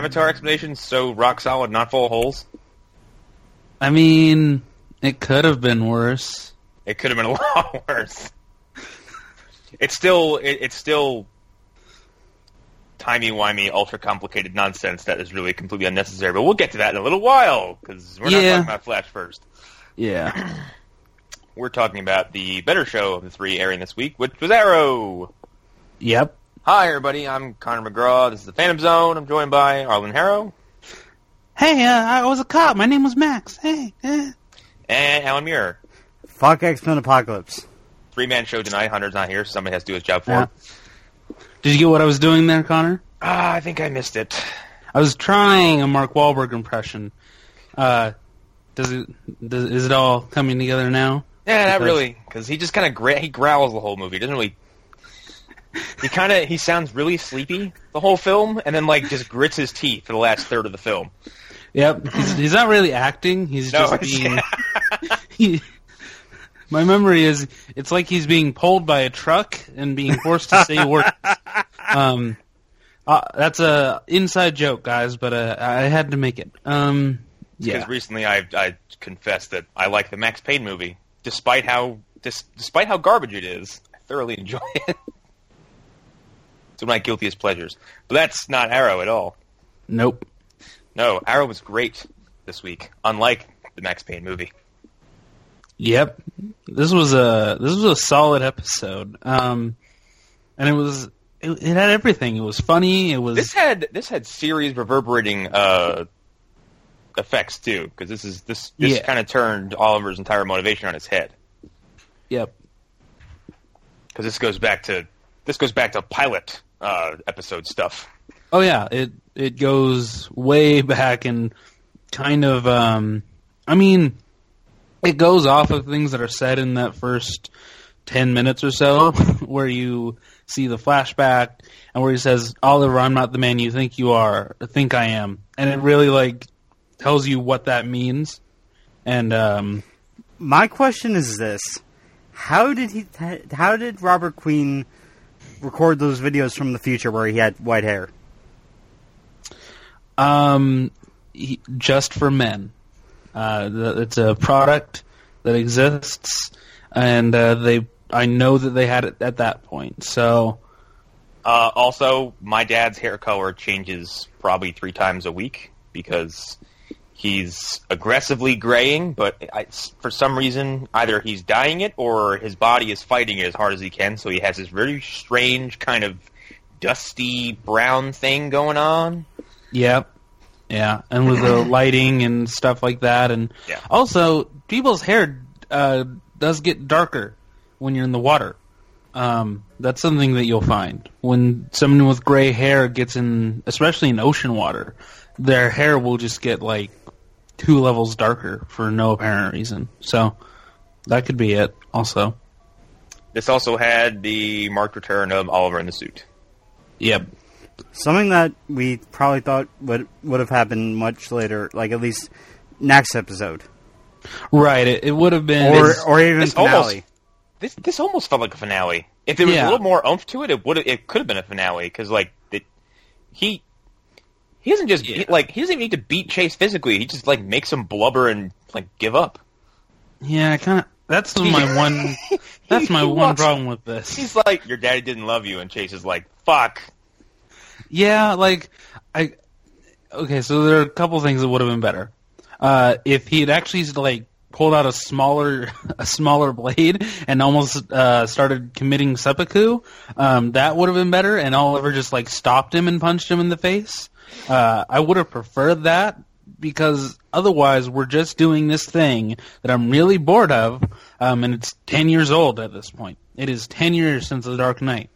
wasn't explanation so rock solid, not full of holes? I mean, it could have been worse. It could have been a lot worse. It's still it, it's still timey wimey, ultra complicated nonsense that is really completely unnecessary. But we'll get to that in a little while because we're not Yeah. talking about Flash first. Yeah. We're talking about the better show of the three airing this week, which was Arrow. yep. Hi everybody, I'm Connor McGraw. This is the Phantom Zone. I'm joined by Arlen Harrow Hey, uh, I was a cop. My name was Max. Hey. eh. and Alan Muir. Fuck X-Men Apocalypse. Three man show tonight. Hunter's not here, so somebody has to do his job for Yeah. him. Did you get what I was doing there, Connor? Ah, I think I missed it. I was trying a Mark Wahlberg impression. Uh, does it? Does, is it all coming together now? Yeah, not Because- really, because he just kind of gra- he growls the whole movie. He doesn't really. He kind of he sounds really sleepy the whole film, and then like just grits his teeth for the last third of the film. Yep. He's, he's not really acting. He's No, just it's- being. he, my memory is it's like he's being pulled by a truck and being forced to say words. Um, uh, that's a inside joke, guys, but uh, I had to make it. Um, Because yeah. recently I I confessed that I like the Max Payne movie, despite how dis, despite how garbage it is. I thoroughly enjoy it. It's one of my guiltiest pleasures. But that's not Arrow at all. Nope. No, Arrow was great this week, unlike the Max Payne movie. Yep. This was a this was a solid episode. Um, and it was it, it had everything. It was funny. It was This had this had serious reverberating uh, effects too, because this is this this Yeah. kind of turned Oliver's entire motivation on its head. yep. Because this goes back to this goes back to pilot uh, episode stuff. Oh yeah, it it goes way back and kind of um I mean it goes off of things that are said in that first 10 minutes or so where you see the flashback and where he says Oliver I'm not the man you think you are think I am and it really like tells you what that means and um My question is this: How did he? How did Robert Queen record those videos from the future where he had white hair? Um, he, just for men. Uh, the, it's a product that exists, and uh, they. I know that they had it at that point. So Uh, also, my dad's hair color changes probably three times a week because he's aggressively graying, but I, for some reason, either he's dyeing it or his body is fighting it as hard as he can. So he has this very strange kind of dusty brown thing going on. Yep. Yeah, and with the lighting and stuff like that, and Yeah. also people's hair uh, does get darker when you're in the water. Um, that's something that you'll find when someone with gray hair gets in, especially in ocean water, their hair will just get like two levels darker for no apparent reason. So that could be it. Also, This also had the marked return of Oliver in the suit. yep. Something that we probably thought would would have happened much later, like at least next episode, Right. It, it would have been. or This- or even this finale. almost- This this almost felt like a finale. If there was Yeah. a little more oomph to it, it would it could have been a finale because like it, he he doesn't just Yeah. like he doesn't even need to beat Chase physically. He just like makes him blubber and like give up. yeah, I kind of. That's my one. That's my He one walks- problem with this. He's like, your daddy didn't love you, and Chase is like, fuck. Yeah, like I. Okay, so there are a couple things that would have been better. Uh, if he had actually like pulled out a smaller a smaller blade and almost uh, started committing seppuku, um, that would have been better. And Oliver just like stopped him and punched him in the face. Uh, I would have preferred that because otherwise we're just doing this thing that I'm really bored of, um, and it's ten years old at this point. It is ten years since the Dark Knight.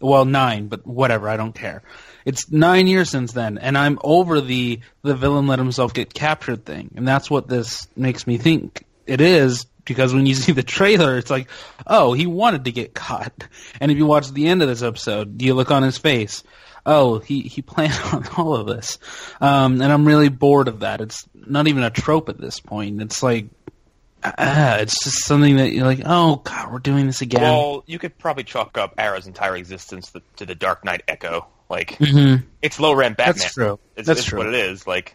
Well nine but whatever i don't care. It's nine years since then and i'm over the the villain let himself get captured thing and that's what this makes me think it is because when you see the trailer it's like oh he wanted to get caught. And if you watch the end of this episode you look on his face oh he he planned on all of this um and i'm really bored of that it's not even a trope at this point it's like ah, it's just something that you're like oh god we're doing this again Well, you could probably chalk up Arrow's entire existence to, to the Dark Knight echo. Like Mm-hmm. it's low rent Batman. That's true. It's, That's it's true. what it is. Like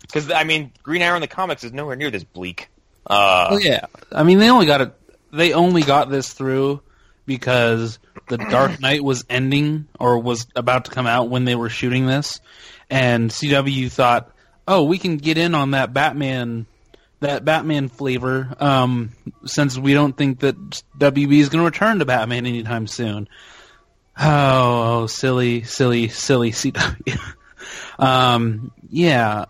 because I mean, Green Arrow in the comics is nowhere near this bleak. Uh, Well, yeah. I mean, they only got it. They only got this through because the Dark Knight was ending or was about to come out when they were shooting this, and CW thought, "Oh, we can get in on that Batman, that Batman flavor, um, since we don't think that WB is going to return to Batman anytime soon." Oh, silly, silly, silly CW. um, yeah.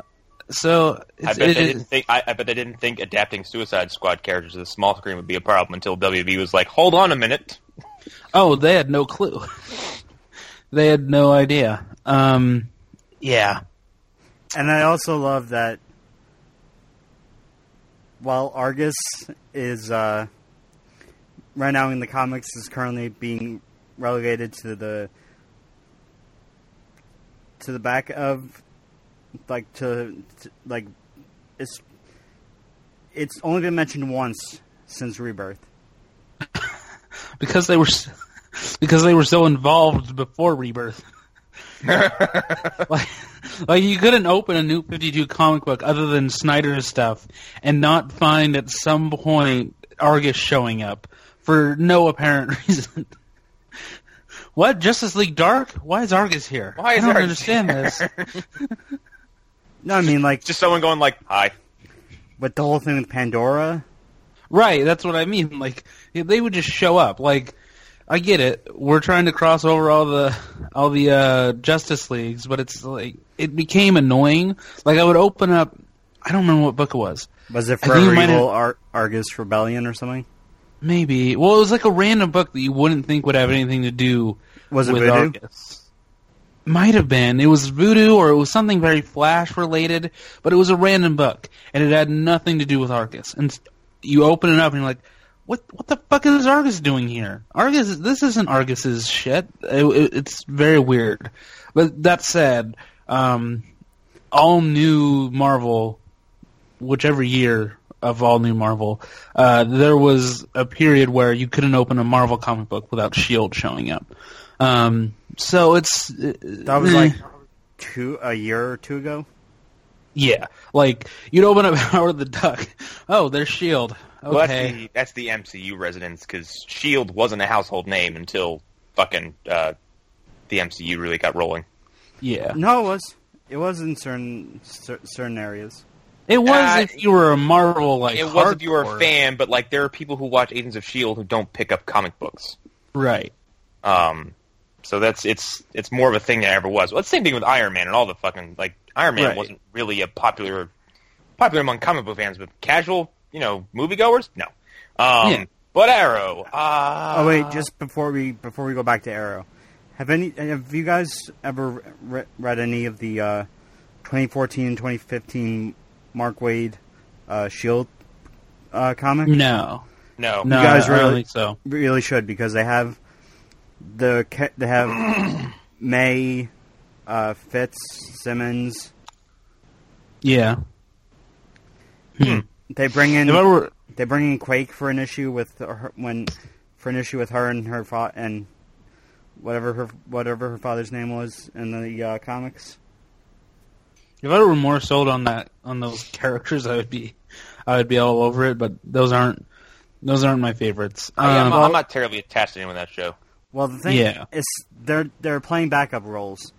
So I bet it they didn't think. I, I bet they didn't think adapting Suicide Squad characters to the small screen would be a problem until WB was like, "Hold on a minute." Oh, they had no clue. they had no idea. Um, yeah. And I also love that while Argus is uh, right now in the comics is currently being relegated to the to the back of like to, to like it's it's only been mentioned once since Rebirth. Because they were because they were so involved before Rebirth. like, like you couldn't open a new 52 comic book other than Snyder's stuff and not find at some point Argus showing up for no apparent reason. What Justice League Dark? Why is Argus here? Why is I don't Argus understand here? this. No, I mean like Just someone going like, "Hi." with the whole thing with Pandora. Right, that's what I mean. Like they would just show up. Like I get it. We're trying to cross over all the all the uh Justice Leagues, but it's like it became annoying. Like I would open up I don't remember what book it was. Was it Forever Evil Ar- Argus Rebellion or something? Maybe. Well, it was like a random book that you wouldn't think would have anything to do Was it with Voodoo? Argus. Might have been. It was voodoo or it was something very Flash related, but it was a random book and it had nothing to do with Argus. And you open it up and you're like, "What? What the fuck is Argus doing here? Argus, this isn't Argus's shit. It, it, it's very weird." But that said, um, all new Marvel, whichever year of all new Marvel, uh, there was a period where you couldn't open a Marvel comic book without Shield showing up. Um, so it's That was eh, like two a year or two ago. Yeah, like you'd open up Howard the Duck. Oh, there's Shield. Well, that's Okay, the that's the MCU residence because Shield wasn't a household name until fucking uh, the MCU really got rolling. yeah, No, it was. It was in certain certain areas. it was Uh, if you were a Marvel like it was if you were a fan, but like there are people who watch Agents of Shield who don't pick up comic books. right? Um, so that's it's it's more of a thing than it ever was. Well, it's the same thing with Iron Man and all the fucking like Iron Man Right. wasn't really a popular popular among comic book fans, but casual, you know, moviegoers, no. Um, Yeah. but Arrow. Uh, Oh wait, just before we before we go back to Arrow, have any have you guys ever re- read any of the uh, 2014 and 2015 Mark Waid uh, Shield uh, comic? No, no, no, guys I don't really- think so. Really should because they have the they have May, uh, Fitz, Simmons. Yeah, They bring in if I were they bring in Quake for an issue with her, when for an issue with her and her fa- and whatever her whatever her father's name was in the uh, comics. if I were more sold on that on those characters, I would be I would be all over it. But those aren't those aren't my favorites. I, am Um, I'm not terribly attached to anyone in that show. Well, the thing Yeah. is they're they're playing backup roles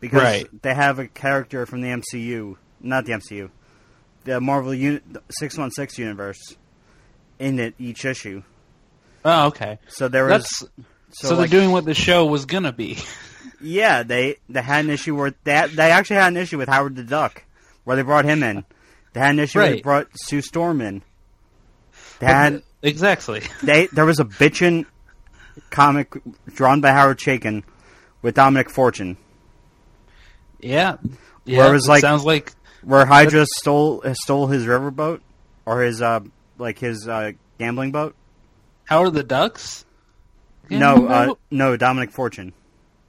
because Right. they have a character from the MCU, not the MCU, the Marvel uni- 616 universe in it each issue. oh, okay. So there was That's so, like, they're doing what the show was gonna be. Yeah, they they had an issue where they had, they actually had an issue with Howard the Duck, where they brought him in. They had an issue where they brought Sue Storm in. They had exactly. they there was a bitchin' comic drawn by Howard Chaykin with Dominic Fortune, Yeah. Yeah. Where it was like- sounds like where Hydra stole stole his riverboat or his uh like his uh, gambling boat. how are the ducks? No, uh, no, Dominic Fortune.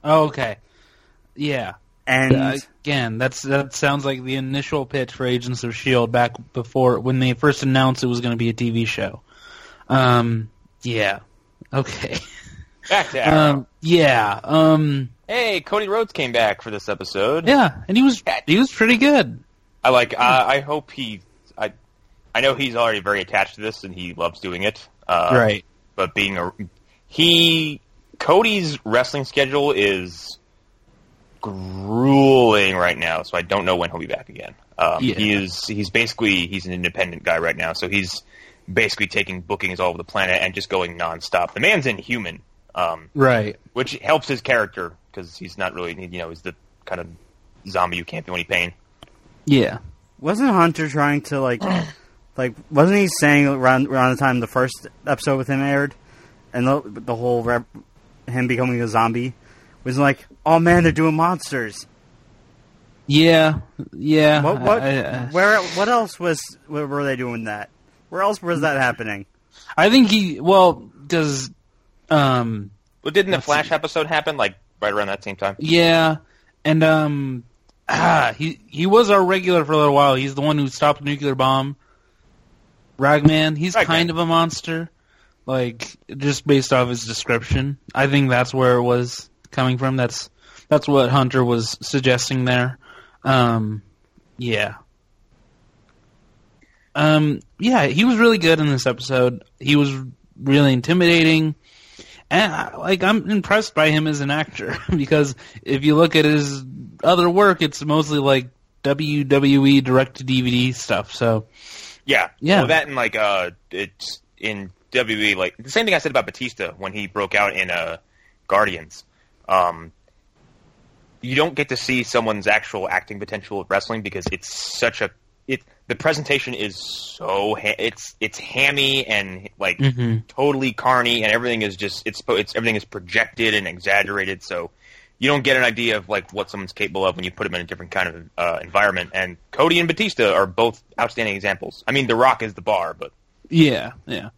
Oh, okay. Yeah. And Uh, again, that's that sounds like the initial pitch for Agents of Shield back before when they first announced it was going to be a TV show. Um, yeah. Okay. Back to Arrow. Um, yeah. Um, hey, Cody Rhodes came back for this episode. Yeah, and he was he was pretty good. I like. Uh, I hope he. I. I know he's already very attached to this, and he loves doing it. Uh, right. But being a he, Cody's wrestling schedule is grueling right now, so I don't know when he'll be back again. Um, Yeah. He is. He's basically he's an independent guy right now, so he's basically taking bookings all over the planet and just going nonstop. The man's inhuman, um, Right. which helps his character because he's not really you know he's the kind of zombie you can't feel any pain. Yeah. Wasn't Hunter trying to like, like wasn't he saying around around the time the first episode with him aired, and the the whole rep, him becoming a zombie was like, oh man, they're doing monsters. Yeah. Yeah. What what I, I- where what else was where were they doing that? Where else was that happening? I think he well does um But didn't the Flash episode happen like right around that same time? yeah and um ah he he was our regular for a little while. He's the one who stopped the nuclear bomb. Ragman, he's Ragman. kind of a monster. Like just based off his description. I think that's where it was coming from. That's that's what Hunter was suggesting there. Um yeah. Um yeah, he was really good in this episode. He was really intimidating. And I- like I'm impressed by him as an actor because if you look at his other work, it's mostly like WWE direct to DVD stuff. So Yeah, Yeah. Well, that and like uh, it's in WWE. Like the same thing I said about Batista when he broke out in uh, Guardians. Um, you don't get to see someone's actual acting potential with wrestling because it's such a it. The presentation is so ha- it's it's hammy and like Mhm. totally carny and everything is just it's it's everything is projected and exaggerated. So you don't get an idea of like what someone's capable of when you put them in a different kind of uh, environment. And Cody and Batista are both outstanding examples. I mean, The Rock is the bar, but yeah, yeah,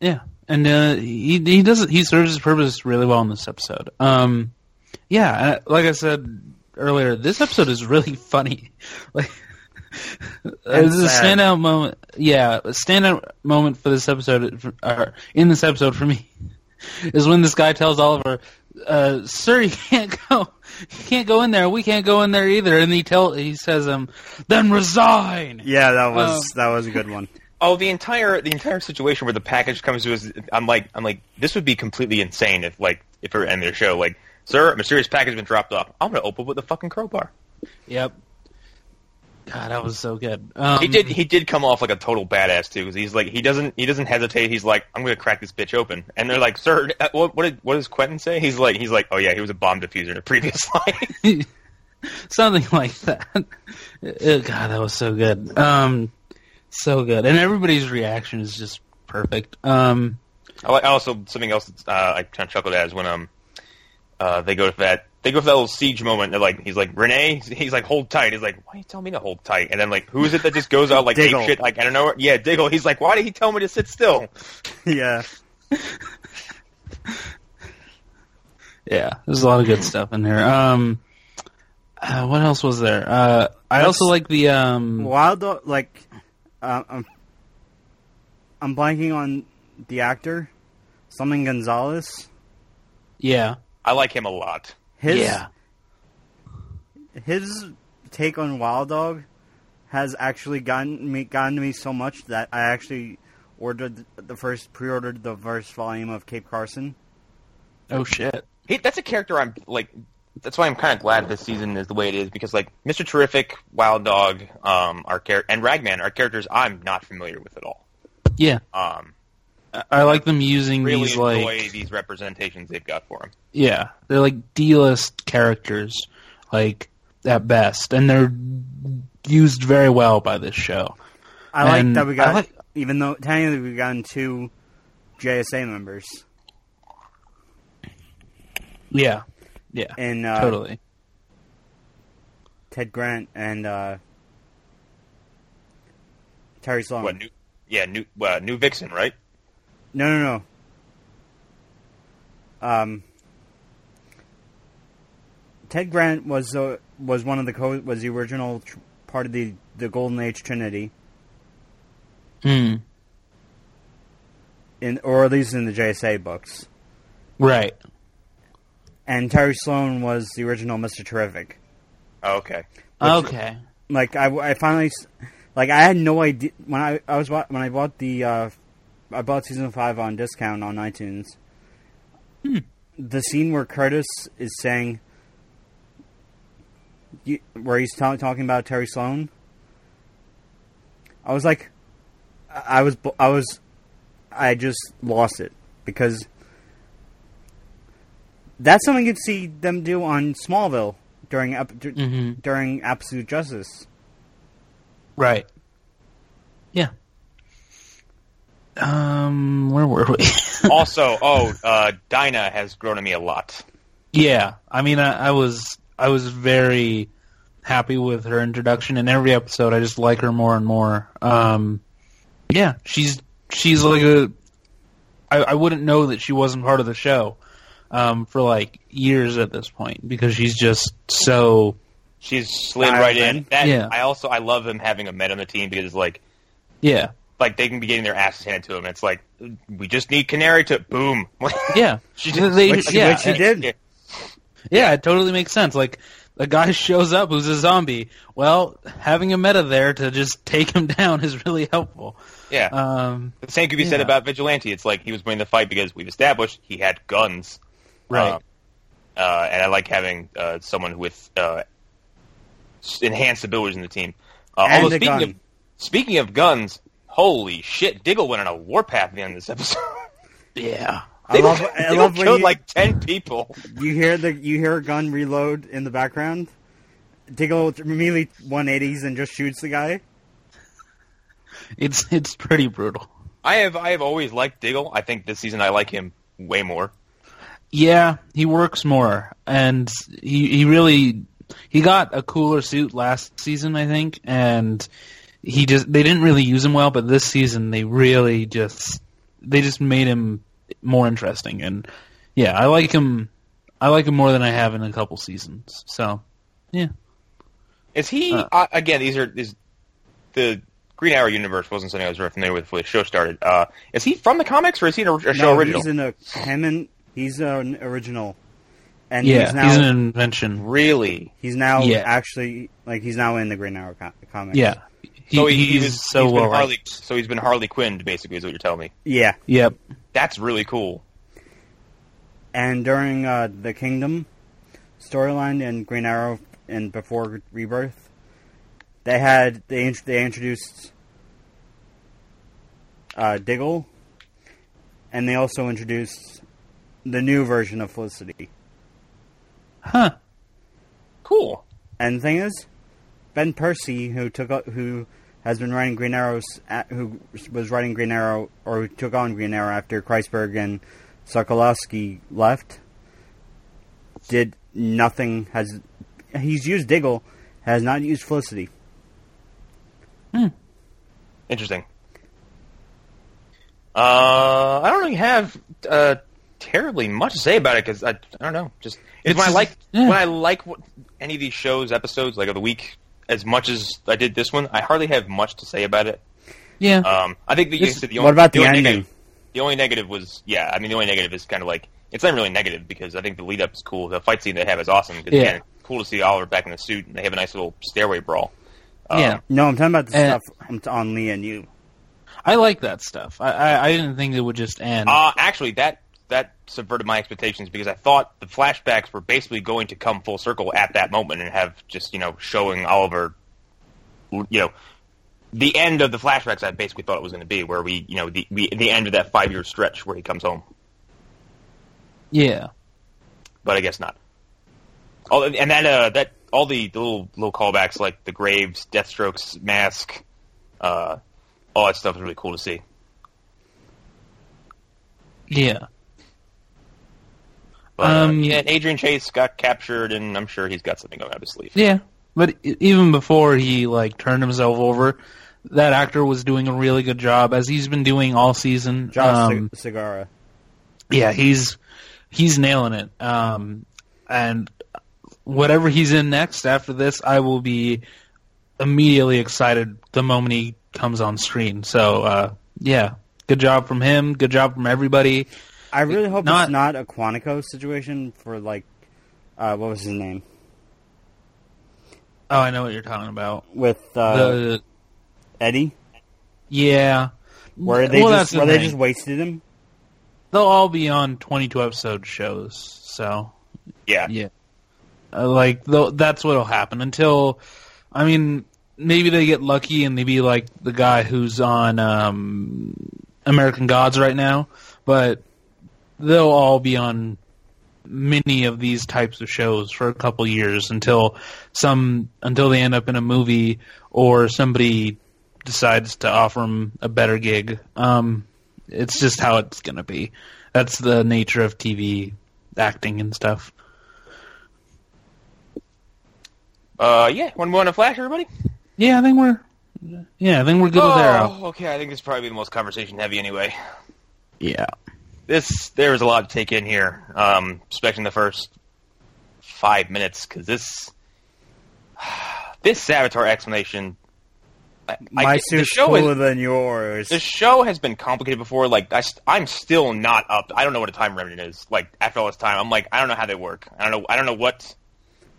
yeah, and uh, he he does he serves his purpose really well in this episode. Um, yeah, uh, like I said earlier, this episode is really funny. Like. And This is a standout moment. Yeah, a standout moment for this episode, for, uh, in this episode for me, is when this guy tells Oliver, uh, "Sir, you can't go. You can't go in there. We can't go in there either." And he tell he says, "Um, then resign." Yeah, that was Um, that was a good one. oh, the entire the entire situation where the package comes to us, I'm like I'm like this would be completely insane if like if it were ending the show like, sir, a mysterious package has been dropped off. I'm gonna open with a fucking crowbar. Yep. God, that was so good. Um, he did he did come off like a total badass too because he's like he doesn't he doesn't hesitate. He's like I'm gonna crack this bitch open, and they're like, sir, uh, what what did what does Quentin say? He's like he's like oh yeah, he was a bomb diffuser in a previous life. something like that. Uh, God, that was so good. Um, so good, and everybody's reaction is just perfect. Um, I also something else uh, I kind of chuckled at is when um uh they go for that they go for that little siege moment. They're like he's like Renee, he's like hold tight. He's like why are you telling me to hold tight? And then like who is it that just goes out like ape Diggle. shit like I don't know yeah Diggle. He's like why did he tell me to sit still? yeah, yeah, there's a lot of good stuff in here. Um, uh, what else was there? Uh, I also like the um, Wild Dog. Like, uh, I'm I'm blanking on the actor, something Gonzalez. yeah, I like him a lot. His yeah, his take on Wild Dog has actually gotten me gotten to me so much that I actually ordered the first pre-ordered the first volume of Cape Carson. oh shit, He, that's a character I'm like. That's why I'm kind of glad this season is the way it is because like Mr. Terrific, Wild Dog, um, our char- and Ragman are characters I'm not familiar with at all. yeah. Um, I, I like them using really these enjoy like these representations they've got for them. yeah, they're like D-list characters, like at best, and they're used very well by this show. I like that we got, like- even though technically we've gotten two JSA members Yeah, yeah, in uh, totally. Ted Grant and uh, Terry Sloane. What new? Yeah, new uh, new Vixen, right? No, no, no. Um, Ted Grant was uh, was one of the co- was the original tr- part of the the Golden Age Trinity Hmm. in, or at least in the JSA books. Right. and Terry Sloane was the original Mister Terrific. Oh, okay. Okay. Like I, I finally, like I had no idea when I I was when I bought the uh, I bought season five on discount on iTunes. The scene where Curtis is saying, where he's ta- talking about Terry Sloane. I was like, I was I was, I just lost it because that's something you'd see them do on Smallville during Mhm. during Absolute Justice. Right. Yeah. Um, where were we? also, oh, uh, Dinah has grown on me a lot. yeah, I mean, I, I was I was very happy with her introduction in every episode. I just like her more and more. Um, yeah, she's she's like a. I, I wouldn't know that she wasn't part of the show um, for like years at this point because she's just so She's slid right in. That Yeah. I also I love him having a med on the team because like yeah like they can be getting their asses handed to them. It's like we just need Canary to boom. yeah She just- They- Which- yeah, which she did. Yeah. Yeah, it totally makes sense. Like a guy shows up who's a zombie. Well, having a meta there to just take him down is really helpful. Yeah. Um, the same could be said about Vigilante. It's like he was winning the fight because we've established he had guns. Right. Uh, uh, and I like having uh, someone with uh, enhanced abilities in the team. Uh, And although a speaking gun. of speaking of guns, holy shit, Diggle went on a warpath at the end of this episode. yeah. I Diggle, love, I Diggle love when killed you, like ten people. you hear the you hear a gun reload in the background. Diggle immediately 180s and just shoots the guy. It's it's pretty brutal. I have I have always liked Diggle. I think this season I like him way more. Yeah, he works more, and he he really he got a cooler suit last season, I think, and he just they didn't really use him well, but this season they really just they just made him more interesting, and yeah, I like him. I like him more than I have in a couple seasons. So, yeah. Is he Uh. uh, again? These are is the Green Arrow universe wasn't something I was very familiar with before the show started. Uh, is he from the comics or is he a, a show no, original? he's in a him and he's an original, and yeah, he's now he's an invention. really? he's now Yeah. actually like he's now in the Green Arrow co- comics. Yeah, he, so he, he's was so he's well been Harley. liked. So he's been Harley Quinn, basically, is what you're telling me. yeah. Yep. That's really cool. And during uh, the Kingdom storyline in Green Arrow and before Rebirth, they had they they introduced uh, Diggle, and they also introduced the new version of Felicity. Huh. Cool. And the thing is, Ben Percy, who took up, who has been writing Green Arrows, at, who was writing Green Arrow or who took on Green Arrow after Kreisberg and Sokolowski left, did nothing. Has he's used Diggle, has not used Felicity. Hmm. Interesting. Uh, I don't really have uh, terribly much to say about it because I, I don't know. Just it's when I like yeah. when I like what, any of these shows episodes like of the week as much as I did this one. I hardly have much to say about it. Yeah. Um, I think the, It's- the only, what about the only ending? Negative, the only negative was yeah. I mean, the only negative is kind of like it's not really negative because I think the lead up is cool. The fight scene they have is awesome. 'cause, Yeah. again, cool to see Oliver back in the suit and they have a nice little stairway brawl. Um, yeah. No, I'm talking about the Uh, stuff on- on Lian Yu. I like that stuff. I, I I didn't think it would just end. Uh, actually, that that subverted my expectations because I thought the flashbacks were basically going to come full circle at that moment and have just you know showing Oliver, you know, the end of the flashbacks. I basically thought it was going to be where we you know the we, the end of that five year stretch where he comes home, yeah. but I guess not. All and that uh that all the, the little little callbacks like the Graves, Deathstroke's mask, uh, all that stuff is really cool to see. Yeah. But, uh, Um, yeah, and Adrian Chase got captured, and I'm sure he's got something going up his sleeve. Yeah. But even before he like turned himself over, that actor was doing a really good job as he's been doing all season. Josh Um, Sig- Segarra. yeah, he's he's nailing it. Um, and whatever he's in next after this, I will be immediately excited the moment he comes on screen. So uh, yeah, good job from him. Good job from everybody. I really hope not- it's not a Quantico situation for like uh, what was his name? Oh, I know what you're talking about. With uh, the Eddie, yeah, where they well, just the where they thing. just wasted him. they'll all be on 22 episode shows. So Yeah. yeah, uh, like that's what'll happen until, I mean, maybe they get lucky and they be like the guy who's on um, American Gods right now, but they'll all be on many of these types of shows for a couple years until some until they end up in a movie or somebody decides to offer them a better gig. Um, it's just how it's gonna be. That's the nature of TV acting and stuff. Uh, yeah. One more move on to Flash, everybody? Yeah, I think we're yeah, I think we're good with Arrow. Oh, okay. I think this is probably the most conversation heavy anyway. Yeah. This there was a lot to take in here, um, especially in the first five minutes, because this this Savitar explanation. I, I My get- the suit's show is- cooler than yours. The show has been complicated before. Like I, I'm still not up. I don't know what a time remnant is. Like after all this time, I'm like I don't know how they work. I don't know. I don't know what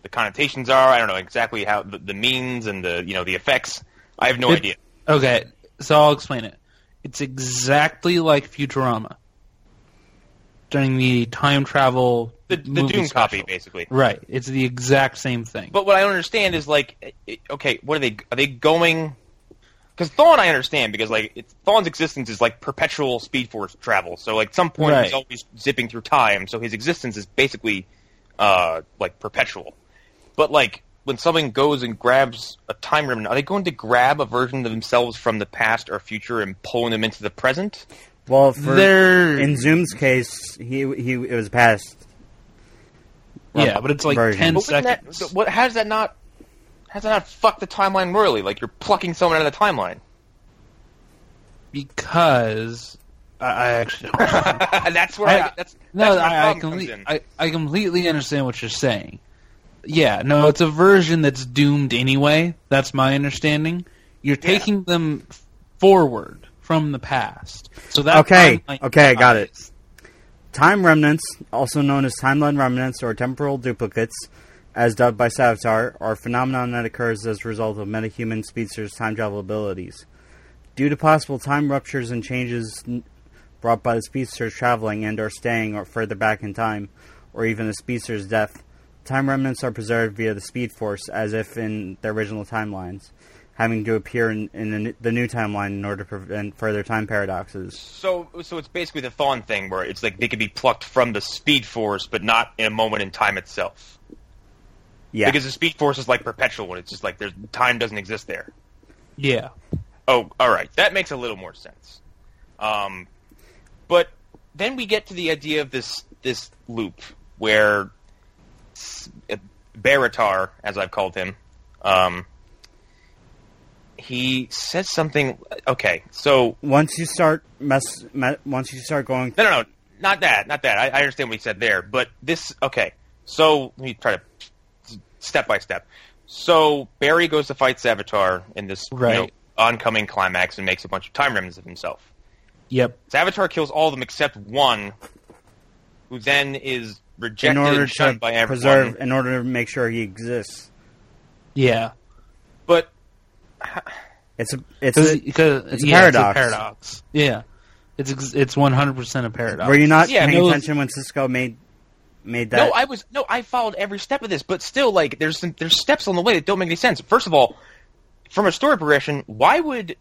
the connotations are. I don't know exactly how the, the means and the you know the effects. I have no It- idea. Okay, so I'll explain it. It's exactly like Futurama during the time travel The, the Doom special. copy, basically. Right. It's the exact same thing. But what I don't understand is like, okay, what are they? Are they going? Because Thawne, I understand because like it's, Thawne's existence is like perpetual Speed Force travel. So like, at some point Right. he's always zipping through time. So his existence is basically uh, like perpetual. But like when someone goes and grabs a time remnant, are they going to grab a version of themselves from the past or future and pulling them into the present? Well, for, They're in Zoom's case, he he it was past. yeah, but it's like version. ten But wouldn't seconds. That, what? How does that not? How does that not fuck the timeline royally? Like you're plucking someone out of the timeline. because I, I actually don't know. that's where I, I- that's no, that's where my I, I, problem comes comple- in. I, I completely understand what you're saying. Yeah, no, it's a version that's doomed anyway. That's my understanding. You're taking them forward from the past. So that Okay, okay, I got it. Time remnants, also known as timeline remnants or temporal duplicates, as dubbed by Savitar, are a phenomenon that occurs as a result of metahuman speedsters' time travel abilities. Due to possible time ruptures and changes brought by the speedsters traveling and or staying or further back in time, or even the speedster's death, time remnants are preserved via the Speed Force as if in their original timelines, having to appear in, in the, the new timeline in order to prevent further time paradoxes. so so it's basically the Thawne thing where it's like they could be plucked from the Speed Force, but not in a moment in time itself. Yeah. Because the Speed Force is like perpetual, and it's just like there's time doesn't exist there. Yeah. Oh, all right, that makes a little more sense. Um, but then we get to the idea of this this loop where S- uh, Baratar, as I've called him, um, he says something. Okay, so once you start mess, me, once you start going, no, no, no, not that, not that. I, I understand what he said there, but this. Okay, so let me try to step by step. So Barry goes to fight Savitar in this you know, oncoming climax and makes a bunch of time remnants of himself. Yep. Savitar kills all of them except one, who then is in rejected order and shunned to by everyone. preserve, in order to make sure he exists. Yeah. But It's a, it's Because a, it's, a yeah, paradox. It's a paradox. Yeah. It's it's 100% a paradox. were you not Yeah, paying no- attention when Cisco made made that? no, I was no, I followed every step of this, but still, like, there's some, there's steps on the way that don't make any sense. First of all, from a story progression, why would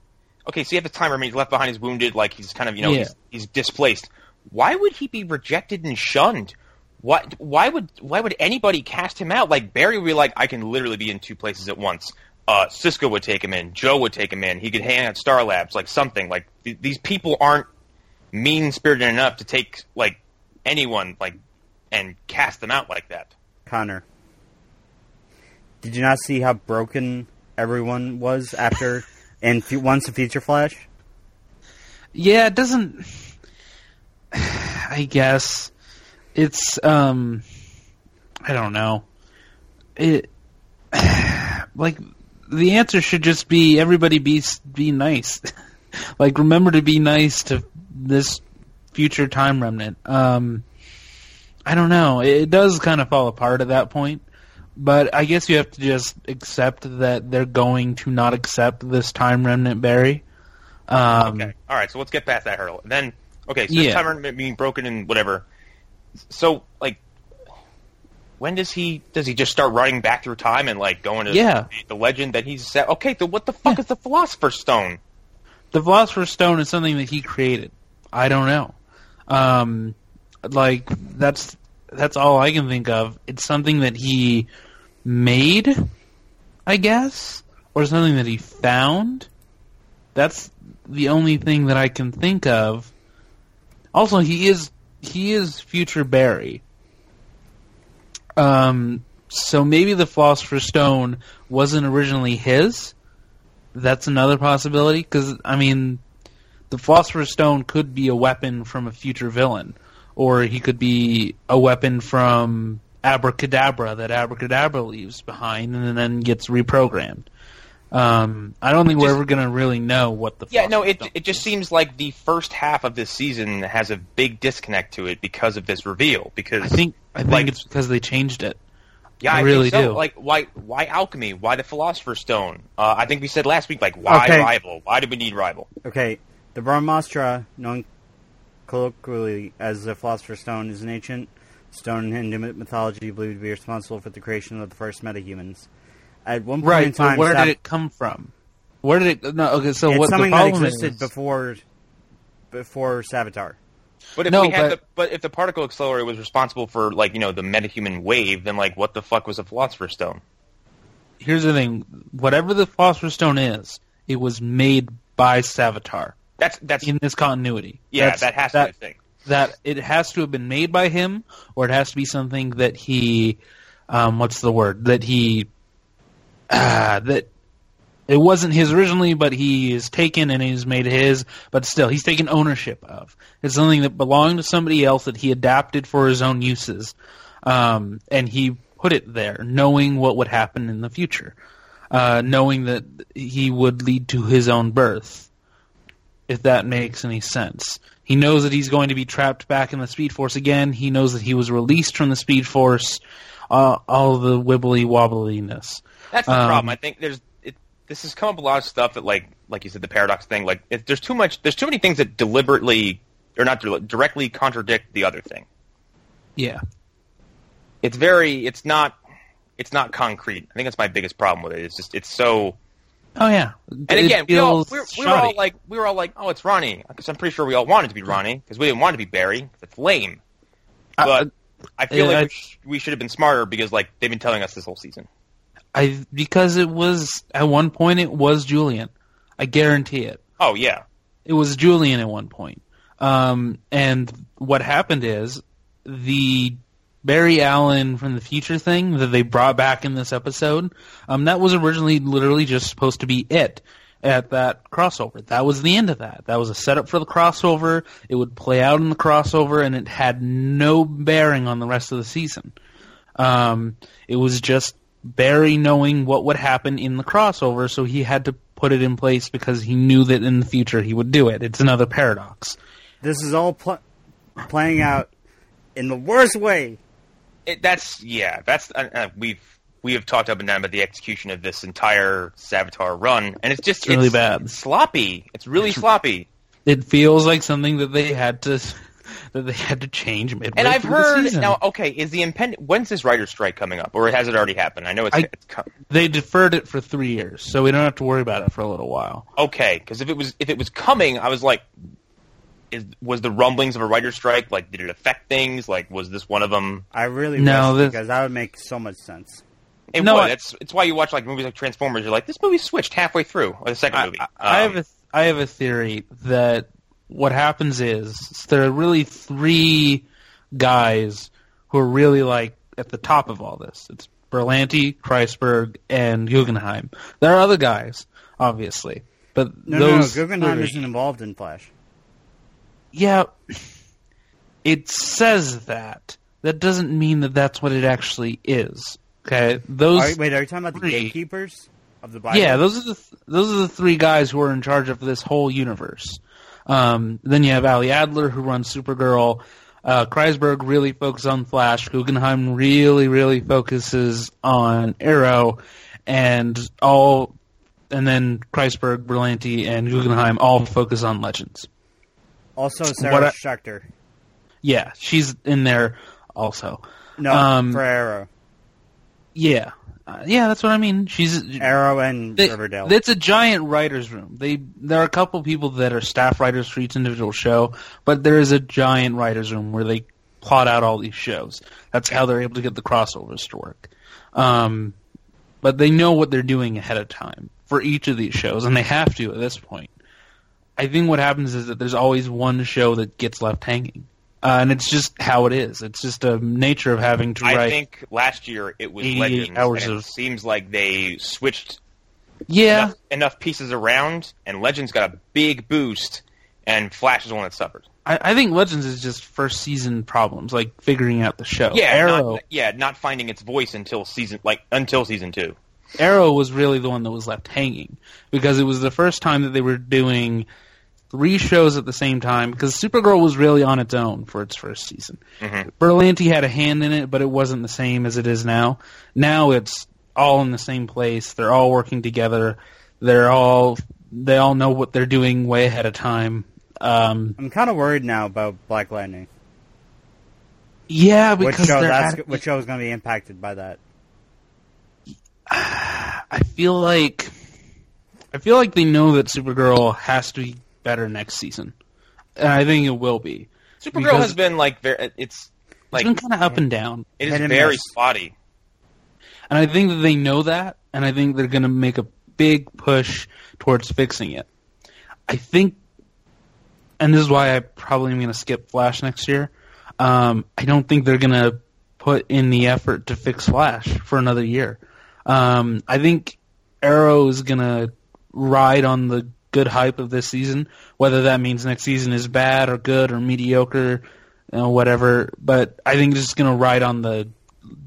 okay? So you have the timer. I mean, He's left behind. He's wounded. Like he's kind of you know Yeah. he's, he's displaced. Why would he be rejected and shunned? Why why would why would anybody cast him out? Like Barry would be like, I can literally be in two places at once. Uh, Cisco would take him in. Joe would take him in. He could hang out at Star Labs, like something. Like th- these people aren't mean spirited enough to take like anyone like and cast them out like that. Connor. Did you not see how broken everyone was after and fu- once the Future Flash? Yeah, it doesn't. I guess it's um, I don't know. It like the answer should just be everybody be be nice. like remember to be nice to this future time remnant. Um, I don't know. It, it does kind of fall apart at that point. But I guess you have to just accept that they're going to not accept this time remnant Barry. Um, Okay. All right. So let's get past that hurdle. Then, okay. So Yeah. time remnant being broken and whatever. So like, when does he does he just start running back through time and like going to Yeah. the legend that he's set? Okay. So what the fuck is the Philosopher's Stone? The Philosopher's Stone is something that he created. I don't know. Um, like that's that's all I can think of. It's something that he made, I guess, or something that he found. That's the only thing that I can think of. Also, he is he is future Barry. Um, so maybe the Philosopher's Stone wasn't originally his. That's another possibility because I mean, the Philosopher's Stone could be a weapon from a future villain, or he could be a weapon from Abracadabra that Abracadabra leaves behind and then gets reprogrammed. Um, I don't think we're ever gonna really know what the Yeah. No. It it just is. seems like the first half of this season has a big disconnect to it because of this reveal. Because I think I think like- it's because they changed it. Yeah, I I, really think so. do. Like, why, why alchemy? Why the Philosopher's Stone? Uh, I think we said last week, like, why Okay. rival? Why do we need rival? Okay, the Brahmastra, known colloquially as the Philosopher's Stone, is an ancient stone in Hindu mythology believed to be responsible for the creation of the first metahumans. At one point in Right. time, where Sav- did it come from? Where did it? No. Okay. So it's what the something that problem existed is? before before Savitar. But if No, we had but- the, but if the particle accelerator was responsible for like you know the metahuman wave, then like what the fuck was a Philosopher's Stone? Here's the thing: whatever the Philosopher's Stone is, it was made by Savitar That's that's in this continuity. yeah, That's- that has that, to be a thing. that it has to have been made by him, or it has to be something that he, um, what's the word? That he, ah, that it wasn't his originally, but he is taken and he's made his, but still he's taken ownership of. It's something that belonged to somebody else that he adapted for his own uses, um, and he put it there, knowing what would happen in the future, uh, knowing that he would lead to his own birth if that makes any sense. He knows that he's going to be trapped back in the Speed Force again. He knows that he was released from the Speed Force. Uh, all the wibbly wobbliness. That's the Um, problem. I think there's this has come up a lot of stuff that like like you said the paradox thing. Like it, there's too much. There's too many things that deliberately or not dir- directly contradict the other thing. Yeah. It's very. It's not. It's not concrete. I think that's my biggest problem with it. It's just it's so. Oh yeah. And again, we, all, we, were, we were all like, we were all like, oh, it's Ronnie, because I'm pretty sure we all wanted to be Ronnie, because we didn't want to be Barry. It's lame. I- But I feel yeah, like I- we, sh- we should have been smarter because like they've been telling us this whole season. I because it was at one point it was Julian. I guarantee it. Oh yeah, It was Julian at one point. Um, and what happened is the Barry Allen from the future thing that they brought back in this episode, um, that was originally literally just supposed to be it at that crossover. That was the end of that. That was a setup for the crossover. It would play out in the crossover and it had no bearing on the rest of the season. Um, it was just Barry knowing what would happen in the crossover, so he had to put it in place because he knew that in the future he would do it. It's another paradox. This is all pl- playing out in the worst way. it, that's yeah, that's uh, uh, we've we have talked up and down about the execution of this entire Savitar run, and it's just It's really bad. sloppy. It's really sloppy. It feels like something that they had to that they had to change midway And I've through the heard now. Okay, is the impending? When's this writer's strike coming up, or has it already happened? I know it's, I- it's co- they deferred it for three years, so we don't have to worry about it for a little while. okay. Because if it was if it was coming, I was like, is was the rumblings of a writer's strike like did it affect things? Like was this one of them? I really No, wish this- because that would make so much sense. It No, would. I- It's it's why you watch like movies like Transformers. You're like, this movie switched halfway through, or the second I, movie. I, I Um, have a I have a theory that what happens is there are really three guys who are really like at the top of all this. It's Berlanti, Kreisberg, and Guggenheim. There are other guys, obviously, but No, no, no. those Guggenheim three- isn't involved in Flash. Yeah, it says that. That doesn't mean that that's what it actually is. Okay, those. Are, wait, are you talking about the gatekeepers of the Bible? Yeah, those are the th- those are the three guys who are in charge of this whole universe. Um, then you have Ali Adler who runs Supergirl. Uh, Kreisberg really focuses on Flash. Guggenheim really, really focuses on Arrow, and all, and then Kreisberg, Berlanti, and Guggenheim all focus on Legends. Also, Sarah I- Schechter. Yeah, she's in there also. No, Um, for Arrow. Yeah, uh, yeah, that's what I mean. She's Arrow and They- Riverdale. It's a giant writers' room. They there are a couple people that are staff writers for each individual show, but there is a giant writers' room where they plot out all these shows. That's how they're able to get the crossovers to work. Um, but they know what they're doing ahead of time for each of these shows, and they have to at this point. I think what happens is that there's always one show that gets left hanging, uh, and it's just how it is. It's just a nature of having to I think last year it was 88 Legends, hours and of- seems like they switched yeah, enough, enough pieces around, and Legends got a big boost, and Flash is the one that suffered. I, I think Legends is just first season problems, like figuring out the show. Yeah, Arrow, not, yeah, not finding its voice until season like until season two. Arrow was really the one that was left hanging because it was the first time that they were doing three shows at the same time. Because Supergirl was really on its own for its first season. Mhm. Berlanti had a hand in it, but it wasn't the same as it is now. Now it's all in the same place. They're all working together. They're all they all know what they're doing way ahead of time. Um, I'm kind of worried now about Black Lightning. yeah, Which show that's at- which show is going to be impacted by that? I feel like I feel like they know that Supergirl has to be better next season, and I think it will be. Supergirl Because- has been like very, it's like It's been kind of up and down, it is and very miss. spotty. and I think that they know that, and I think they're going to make a big push towards fixing it. I think, and this is why I probably am going to skip Flash next year. Um, I don't think they're going to put in the effort to fix Flash for another year. Um, I think Arrow is going to ride on the good hype of this season, whether that means next season is bad or good or mediocre, you know, whatever. But I think it's just going to ride on the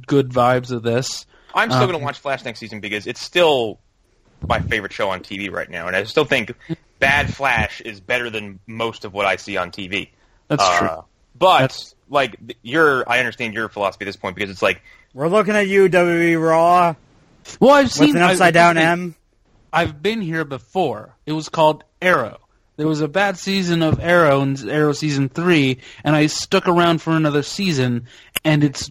good vibes of this. I'm still Um, going to watch Flash next season because it's still my favorite show on TV right now, and I still think Bad Flash is better than most of what I see on TV. That's Uh, true. But That's- like th- your, I understand your philosophy at this point because it's like We're looking at you, WWE Raw. Well, I've What's seen an I've- upside down M? I've been here before. It was called Arrow. There was a bad season of Arrow in Arrow season three, and I stuck around for another season, and it's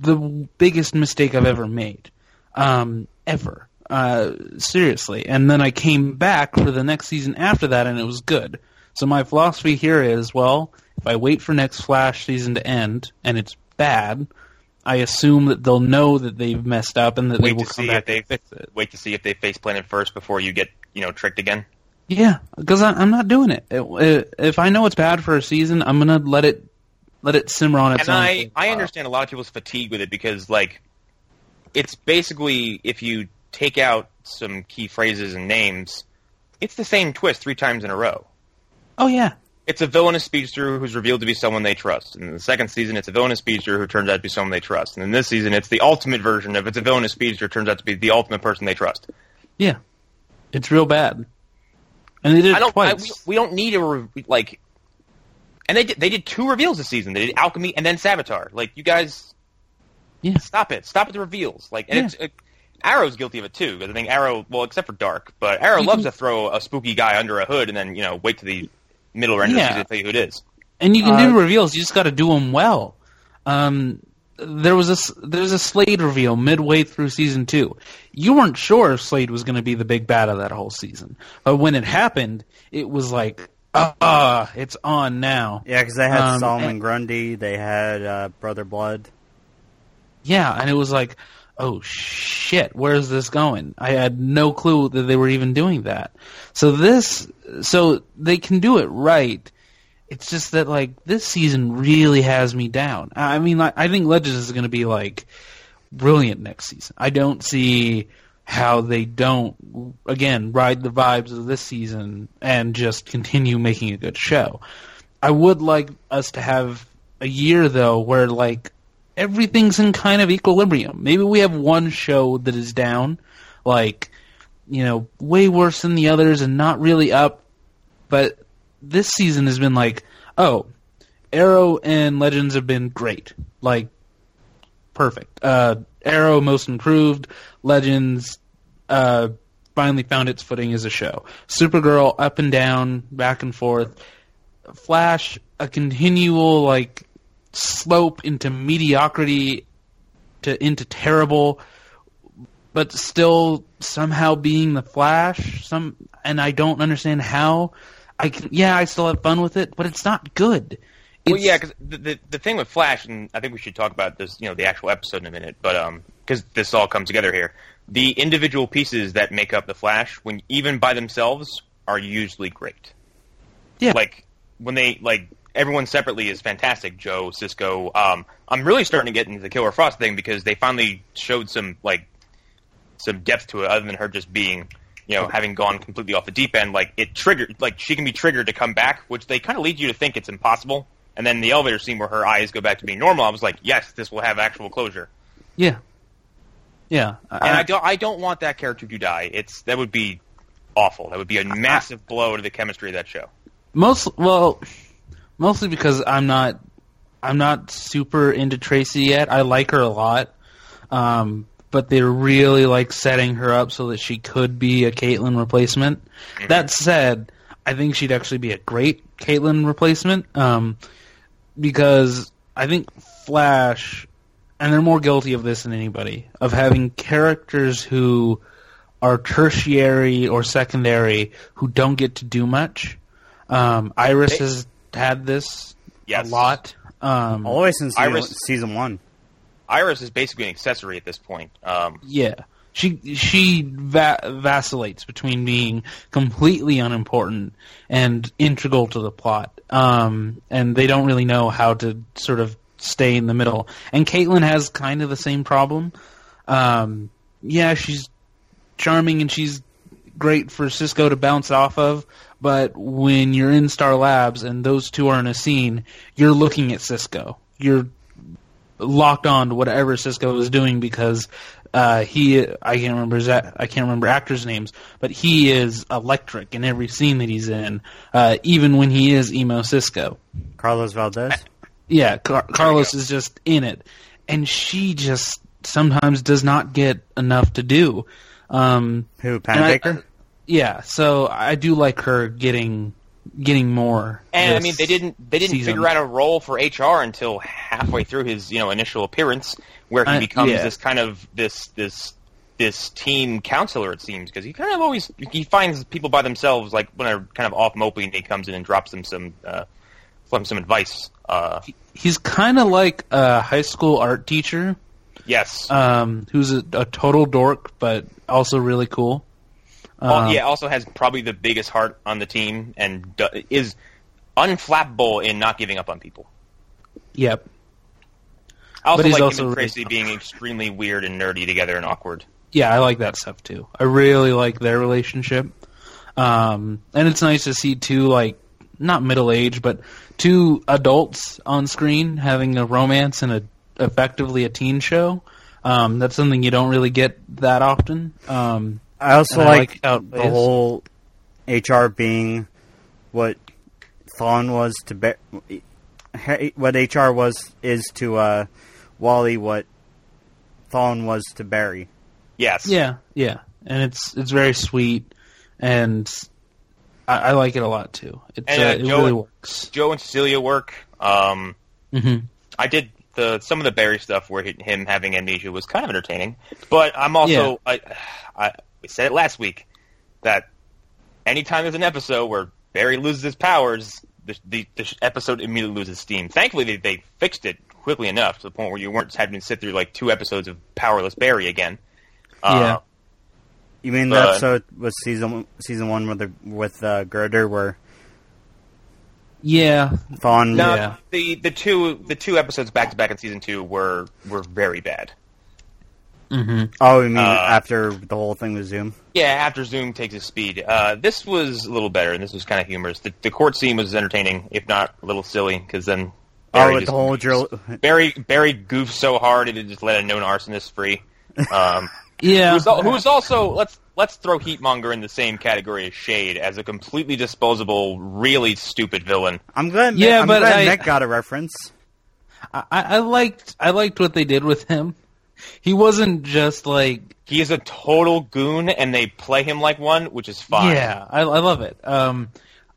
the biggest mistake I've ever made, um, ever. Uh, seriously. And then I came back for the next season after that, and it was good. So my philosophy here is, well, if I wait for next Flash season to end and it's bad, I assume that they'll know that they've messed up and that they will to come see back they fix it. wait to see if they face planted first before you get you know tricked again. Yeah, because I'm not doing it. If I know it's bad for a season, I'm gonna let it let it simmer on its and own. I for a I understand a lot of people's fatigue with it because like it's basically if you take out some key phrases and names, it's the same twist three times in a row. Oh yeah, It's a villainous speedster who's revealed to be someone they trust. And in the second season, it's a villainous speedster who turns out to be someone they trust. And in this season, it's the ultimate version of it's a villainous speedster turns out to be the ultimate person they trust. yeah, it's real bad. And they did I it don't. I, twice. we, we don't need a re- like. And they did, they did two reveals this season. They did Alchemy and then Savitar. Like you guys, Yeah. stop it. Stop at the reveals. Like and Yeah. it's, it, Arrow's guilty of it too because I think Arrow, well, except for Dark, but Arrow loves to throw a spooky guy under a hood and then you know wait to the middle or end Yeah. of the season to tell you who it is. and you can Uh, do reveals. You just got to do them well. Um, there was a s- there was a Slade reveal midway through season two. You weren't sure if Slade was going to be the big bad of that whole season, but when it happened, it was like, ah, it's on now. Yeah, because they had Um, Solomon and- Grundy. They had uh, Brother Blood. Yeah, and it was like, oh shit, where's this going? I had no clue that they were even doing that. So this, so they can do it right. It's just that like this season really has me down. I mean, I think Legends is going to be like brilliant next season. I don't see how they don't again ride the vibes of this season and just continue making a good show. I would like us to have a year though where like everything's in kind of equilibrium. Maybe we have one show that is down, like you know, way worse than the others and not really up. But this season has been like, oh, Arrow and Legends have been great, like perfect. Uh, Arrow most improved, Legends uh, finally found its footing as a show. Supergirl up and down, back and forth. Flash a continual like slope into mediocrity to into terrible but still somehow being the Flash. Some and I don't understand how. I can, yeah, I still have fun with it, but it's not good. It's, Well, yeah, because the, the the thing with Flash, and I think we should talk about this, you know, the actual episode in a minute, but um, because this all comes together here, the individual pieces that make up the Flash, when even by themselves, are usually great. Yeah. like when they like everyone separately is fantastic. Joe, Cisco. Um, I'm really starting to get into the Killer Frost thing because they finally showed some like some depth to it, other than her just being. You know, having gone completely off the deep end, like it triggered, like she can be triggered to come back, which they kind of lead you to think it's impossible. And then the elevator scene where her eyes go back to being normal, I was like, yes, this will have actual closure. yeah, yeah. And I don't, I don't want that character to die. It's that would be awful. That would be a massive blow to the chemistry of that show. Most well, mostly because I'm not I'm not super into Tracy yet. I like her a lot, um, but they're really like setting her up so that she could be a Caitlyn replacement. That said, I think she'd actually be a great Caitlyn replacement um, because I think Flash, and they're more guilty of this than anybody, of having characters who are tertiary or secondary who don't get to do much. Um, Iris They- has had this Yes. a lot. Um, All the way since season, Iris- season one. Iris is basically an accessory at this point. Um, yeah, she she va- vacillates between being completely unimportant and integral to the plot. Um, and they don't really know how to sort of stay in the middle. And Caitlyn has kind of the same problem. Um, yeah, she's charming and she's great for Cisco to bounce off of, but when you're in Star Labs and those two are in a scene, you're looking at Cisco. You're locked on to whatever Cisco is doing because uh, he I can't remember his, I can't remember actors' names, but he is electric in every scene that he's in, uh, even when he is emo Cisco. Carlos Valdes. Yeah, Car- Carlos is just in it, and she just sometimes does not get enough to do. Um, Who? I- Baker? Yeah, so I do like her getting getting more. and I mean, they didn't they didn't season. figure out a role for HR until halfway through his you know initial appearance, where he I- becomes yeah. this kind of this this this team counselor. It seems because he kind of always he finds people by themselves, like when they're kind of off moping, he comes in and drops them some uh, some some advice. Uh, He's kind of like a high school art teacher yes. um, who's a, a total dork, but also really cool. Um, yeah, also has probably the biggest heart on the team and is unflappable in not giving up on people. Yep. I also But he's like also him and really Tracy being extremely weird and nerdy together and awkward. Yeah, I like that stuff too. I really like their relationship. Um, and it's nice to see two like not middle age, but two adults on screen having a romance in a effectively a teen show. Um, that's something you don't really get that often. Um, I also and I like, like how it the plays. whole HR being what Thawne was to Bar- what HR was is to uh, Wally what Thawne was to Barry. Yes. yeah, yeah, and it's it's very sweet, and I, I like it a lot too. It's, And, uh, uh, it Joe- really works. Joe and Cecilia work. Um, hmm I did the some of the Barry stuff where he, him having amnesia was kind of entertaining, but I'm also I, I we said it last week that anytime there's an episode where Barry loses his powers, the, the, the episode immediately loses steam. Thankfully, they, they fixed it quickly enough to the point where you weren't having to sit through like two episodes of powerless Barry again. Uh, Yeah. You mean the Uh, episode was season season one with the with uh, Girder where Yeah, Thawne No, Yeah. the the two the two episodes back to back in season two were were very bad. Hmm Oh, you mean Uh, after the whole thing with Zoom? Yeah, after Zoom takes his speed. Uh, this was a little better, and this was kind of humorous. The, the court scene was entertaining, if not a little silly, because then Oh, Barry with just- the whole drill. Barry Barry goofed so hard it just let a known arsonist free. Um, Yeah, Who's, al- who's also let's let's throw Heatmonger in the same category as Shade as a completely disposable, really stupid villain. I'm glad. Yeah, I'm but glad I- Nick got a reference. I, I liked I liked what they did with him. He wasn't just like He is a total goon, and they play him like one, which is fine. yeah. I, I love it. Um,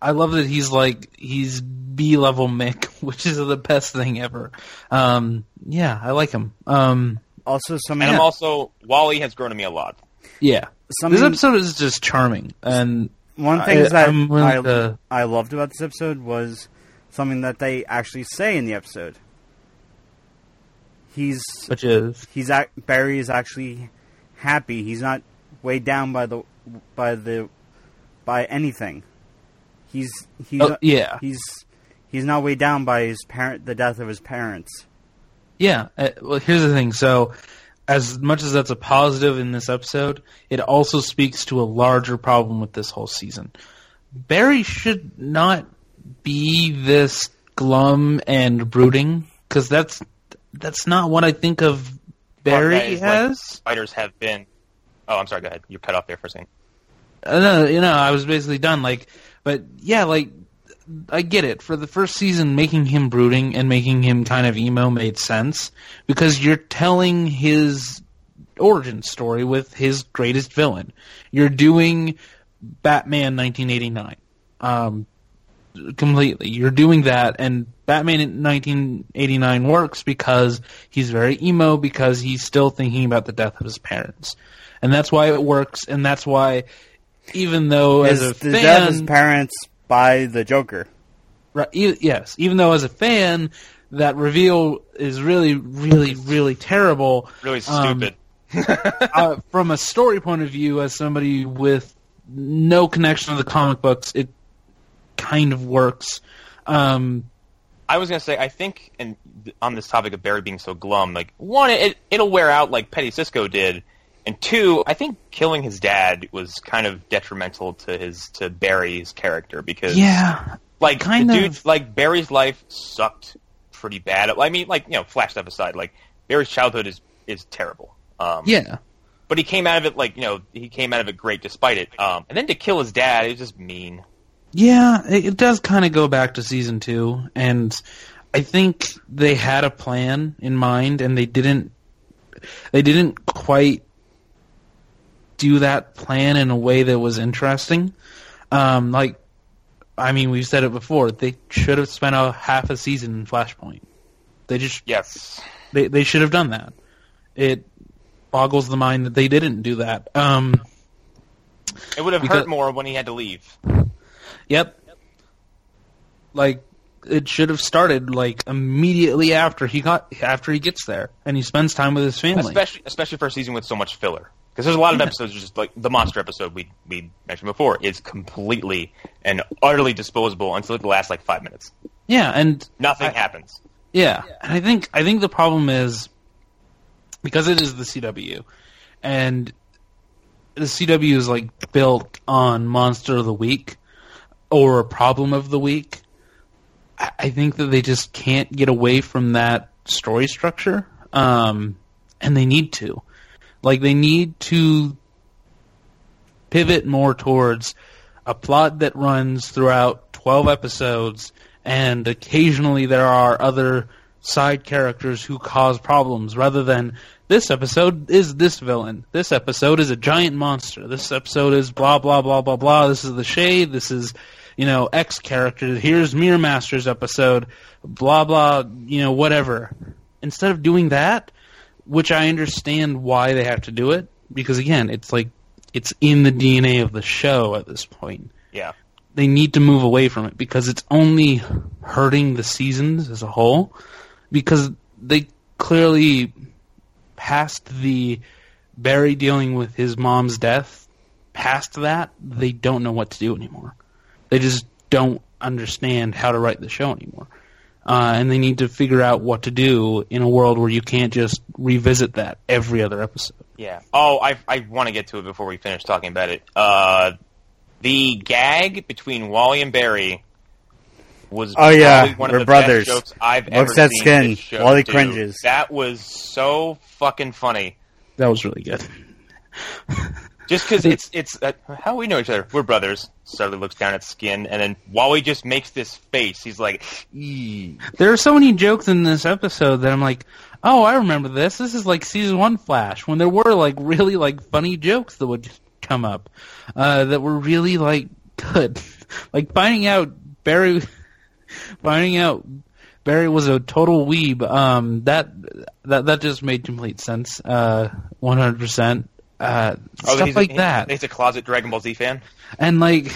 I love that he's like he's B level Mick, which is the best thing ever. Um, yeah, I like him. Um, Also, something. And I'm also Wally has grown to me a lot. yeah, Something- this episode is just charming, and One I- thing that I'm willing I, to- I loved about this episode was something that they actually say in the episode. He's which is he's Barry is actually happy. He's not weighed down by the by the by anything. He's he's Oh, yeah. he's he's not weighed down by his parent the death of his parents. Yeah. Uh, well, here's the thing. So, as much as that's a positive in this episode, it also speaks to a larger problem with this whole season. Barry should not be this glum and brooding because that's that's not what I think of Barry is, like, as. Spiders have been. Oh, I'm sorry. Go ahead. You cut off there for a second. Uh, no, you know, I was basically done. Like, but yeah, like I get it. For the first season, making him brooding and making him kind of emo made sense because you're telling his origin story with his greatest villain. You're doing Batman 1989. Um, completely. You're doing that, and Batman in 1989 works because he's very emo because he's still thinking about the death of his parents, and that's why it works, and that's why, even though as His, a the death of his parents by the Joker. right, e- yes, even though as a fan, that reveal is really, really, really terrible. Really Um, stupid. uh, from a story point of view, as somebody with no connection to the comic books, it kind of works. Um, I was gonna say, I think, and on this topic of Barry being so glum, like one, it it'll wear out like Petty Cisco did, and two, I think killing his dad was kind of detrimental to his to Barry's character because yeah, like kind the of. dude, like Barry's life sucked pretty bad. I mean, like you know, flash stuff aside, like Barry's childhood is is terrible. Um, yeah, but he came out of it like you know he came out of it great despite it. Um, and then to kill his dad, it was just mean. Yeah. It, does kind of go back to season two, and I think they had a plan in mind, and they didn't. They didn't quite do that plan in a way that was interesting. Um, like, I mean, we've said it before. They should have spent a half a season in Flashpoint. They just Yes, They they should have done that. It boggles the mind that they didn't do that. Um, it would have Because- hurt more when he had to leave. Yep. Like it should have started like immediately after he got after he gets there and he spends time with his family. especially especially for a season with so much filler. Because there's a lot of episodes just like the monster episode we we mentioned before is completely and utterly disposable until the last like five minutes. yeah, and Nothing I- happens. Yeah, and I think I think the problem is because it is the CW, and the CW is like built on Monster of the Week or a Problem of the Week. I think that they just can't get away from that story structure, um, and they need to. Like they need to pivot more towards a plot that runs throughout 12 episodes and occasionally there are other side characters who cause problems rather than this episode is this villain. This episode is a giant monster. This episode is blah blah blah blah blah. This is the shade. This is you know X character. Here's Mirror Masters episode. Blah blah. You know whatever. Instead of doing that, which I understand why they have to do it because again, it's like it's in the DNA of the show at this point. Yeah. They need to move away from it because it's only hurting the seasons as a whole because they clearly past the Barry dealing with his mom's death, past that, they don't know what to do anymore. They just don't understand how to write the show anymore. Uh, and they need to figure out what to do in a world where you can't just revisit that every other episode. Yeah. Oh, I I want to get to it before we finish talking about it. Uh, the gag between Wally and Barry was Oh, yeah, probably one we're of the brothers. best jokes I've Looks ever that seen. skin. this show Wally do. cringes. That was so fucking funny. That was really good. Just because it's it's uh, how we know each other. We're brothers. Suddenly looks down at Skin, and then Wally just makes this face. He's like, "Eee." There are so many jokes in this episode that I'm like, oh, I remember this. This is like season one Flash when there were like really like funny jokes that would come up uh, that were really like good. like finding out Barry, finding out Barry was a total weeb. Um, that that that just made complete sense. Uh, 100. percent uh, Oh, stuff he's like a, that. He's a closet Dragon Ball Z fan. And like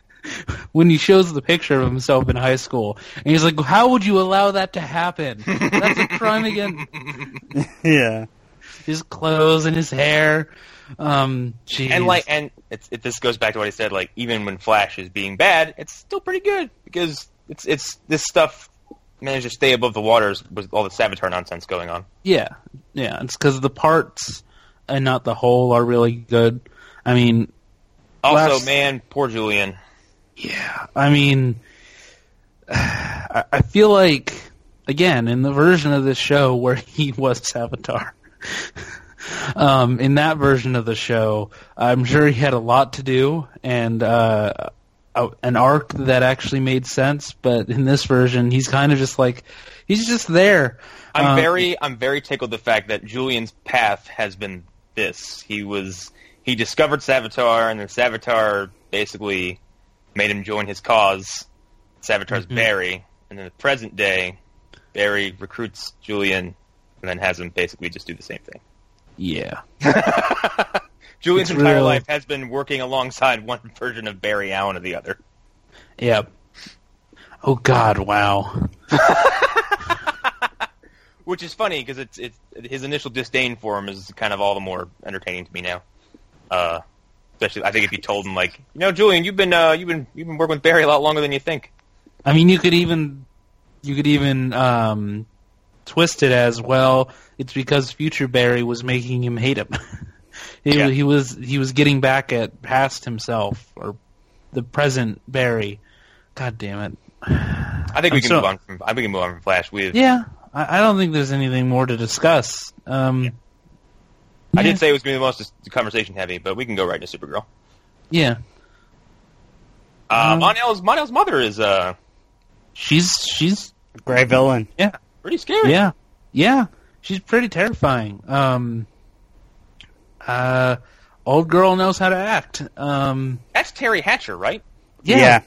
when he shows the picture of himself in high school, and he's like, "How would you allow that to happen? That's a crime against yeah. his clothes and his hair." Um, jeez. And like, and it's, it, this goes back to what I said. Like, even when Flash is being bad, it's still pretty good because it's it's this stuff managed to stay above the waters with all the Savitar nonsense going on. yeah, yeah, it's because the parts and not the whole are really good. I mean, Also, Last- man, poor Julian. Yeah, I mean, I, I feel like again in the version of this show where he was Savitar. um, in that version of the show, I'm sure he had a lot to do and uh, a, an arc that actually made sense. But in this version, he's kind of just like he's just there. I'm Um, very I'm very tickled the fact that Julian's path has been this. He was he discovered Savitar and then Savitar basically made him join his cause. Savitar's Mhm. Barry, and in the present day, Barry recruits Julian and then has him basically just do the same thing. Yeah. Julian's It's entire life has been working alongside one version of Barry Allen or the other. Yep. Oh God! Wow. Which is funny because it's it's his initial disdain for him is kind of all the more entertaining to me now. Uh, especially, I think if you told him like, you know, Julian, you've been uh, you've been you've been working with Barry a lot longer than you think. I mean, you could even you could even um, twist it as well. It's because future Barry was making him hate him. he, Yeah. he was he was getting back at past himself or the present Barry. God damn it! I think we can so- move on from I think we can move on from Flash. We've Yeah, I, I don't think there's anything more to discuss. Um, I yeah, did say it was going to be the most conversation heavy, but we can go right into Supergirl. yeah. Uh, Um, Mon-El's Mon-El's mother is uh She's she's Gray villain. yeah pretty scary. Yeah, yeah, she's pretty terrifying. Um, uh, old girl knows how to act. Um, That's Teri Hatcher, right? yeah.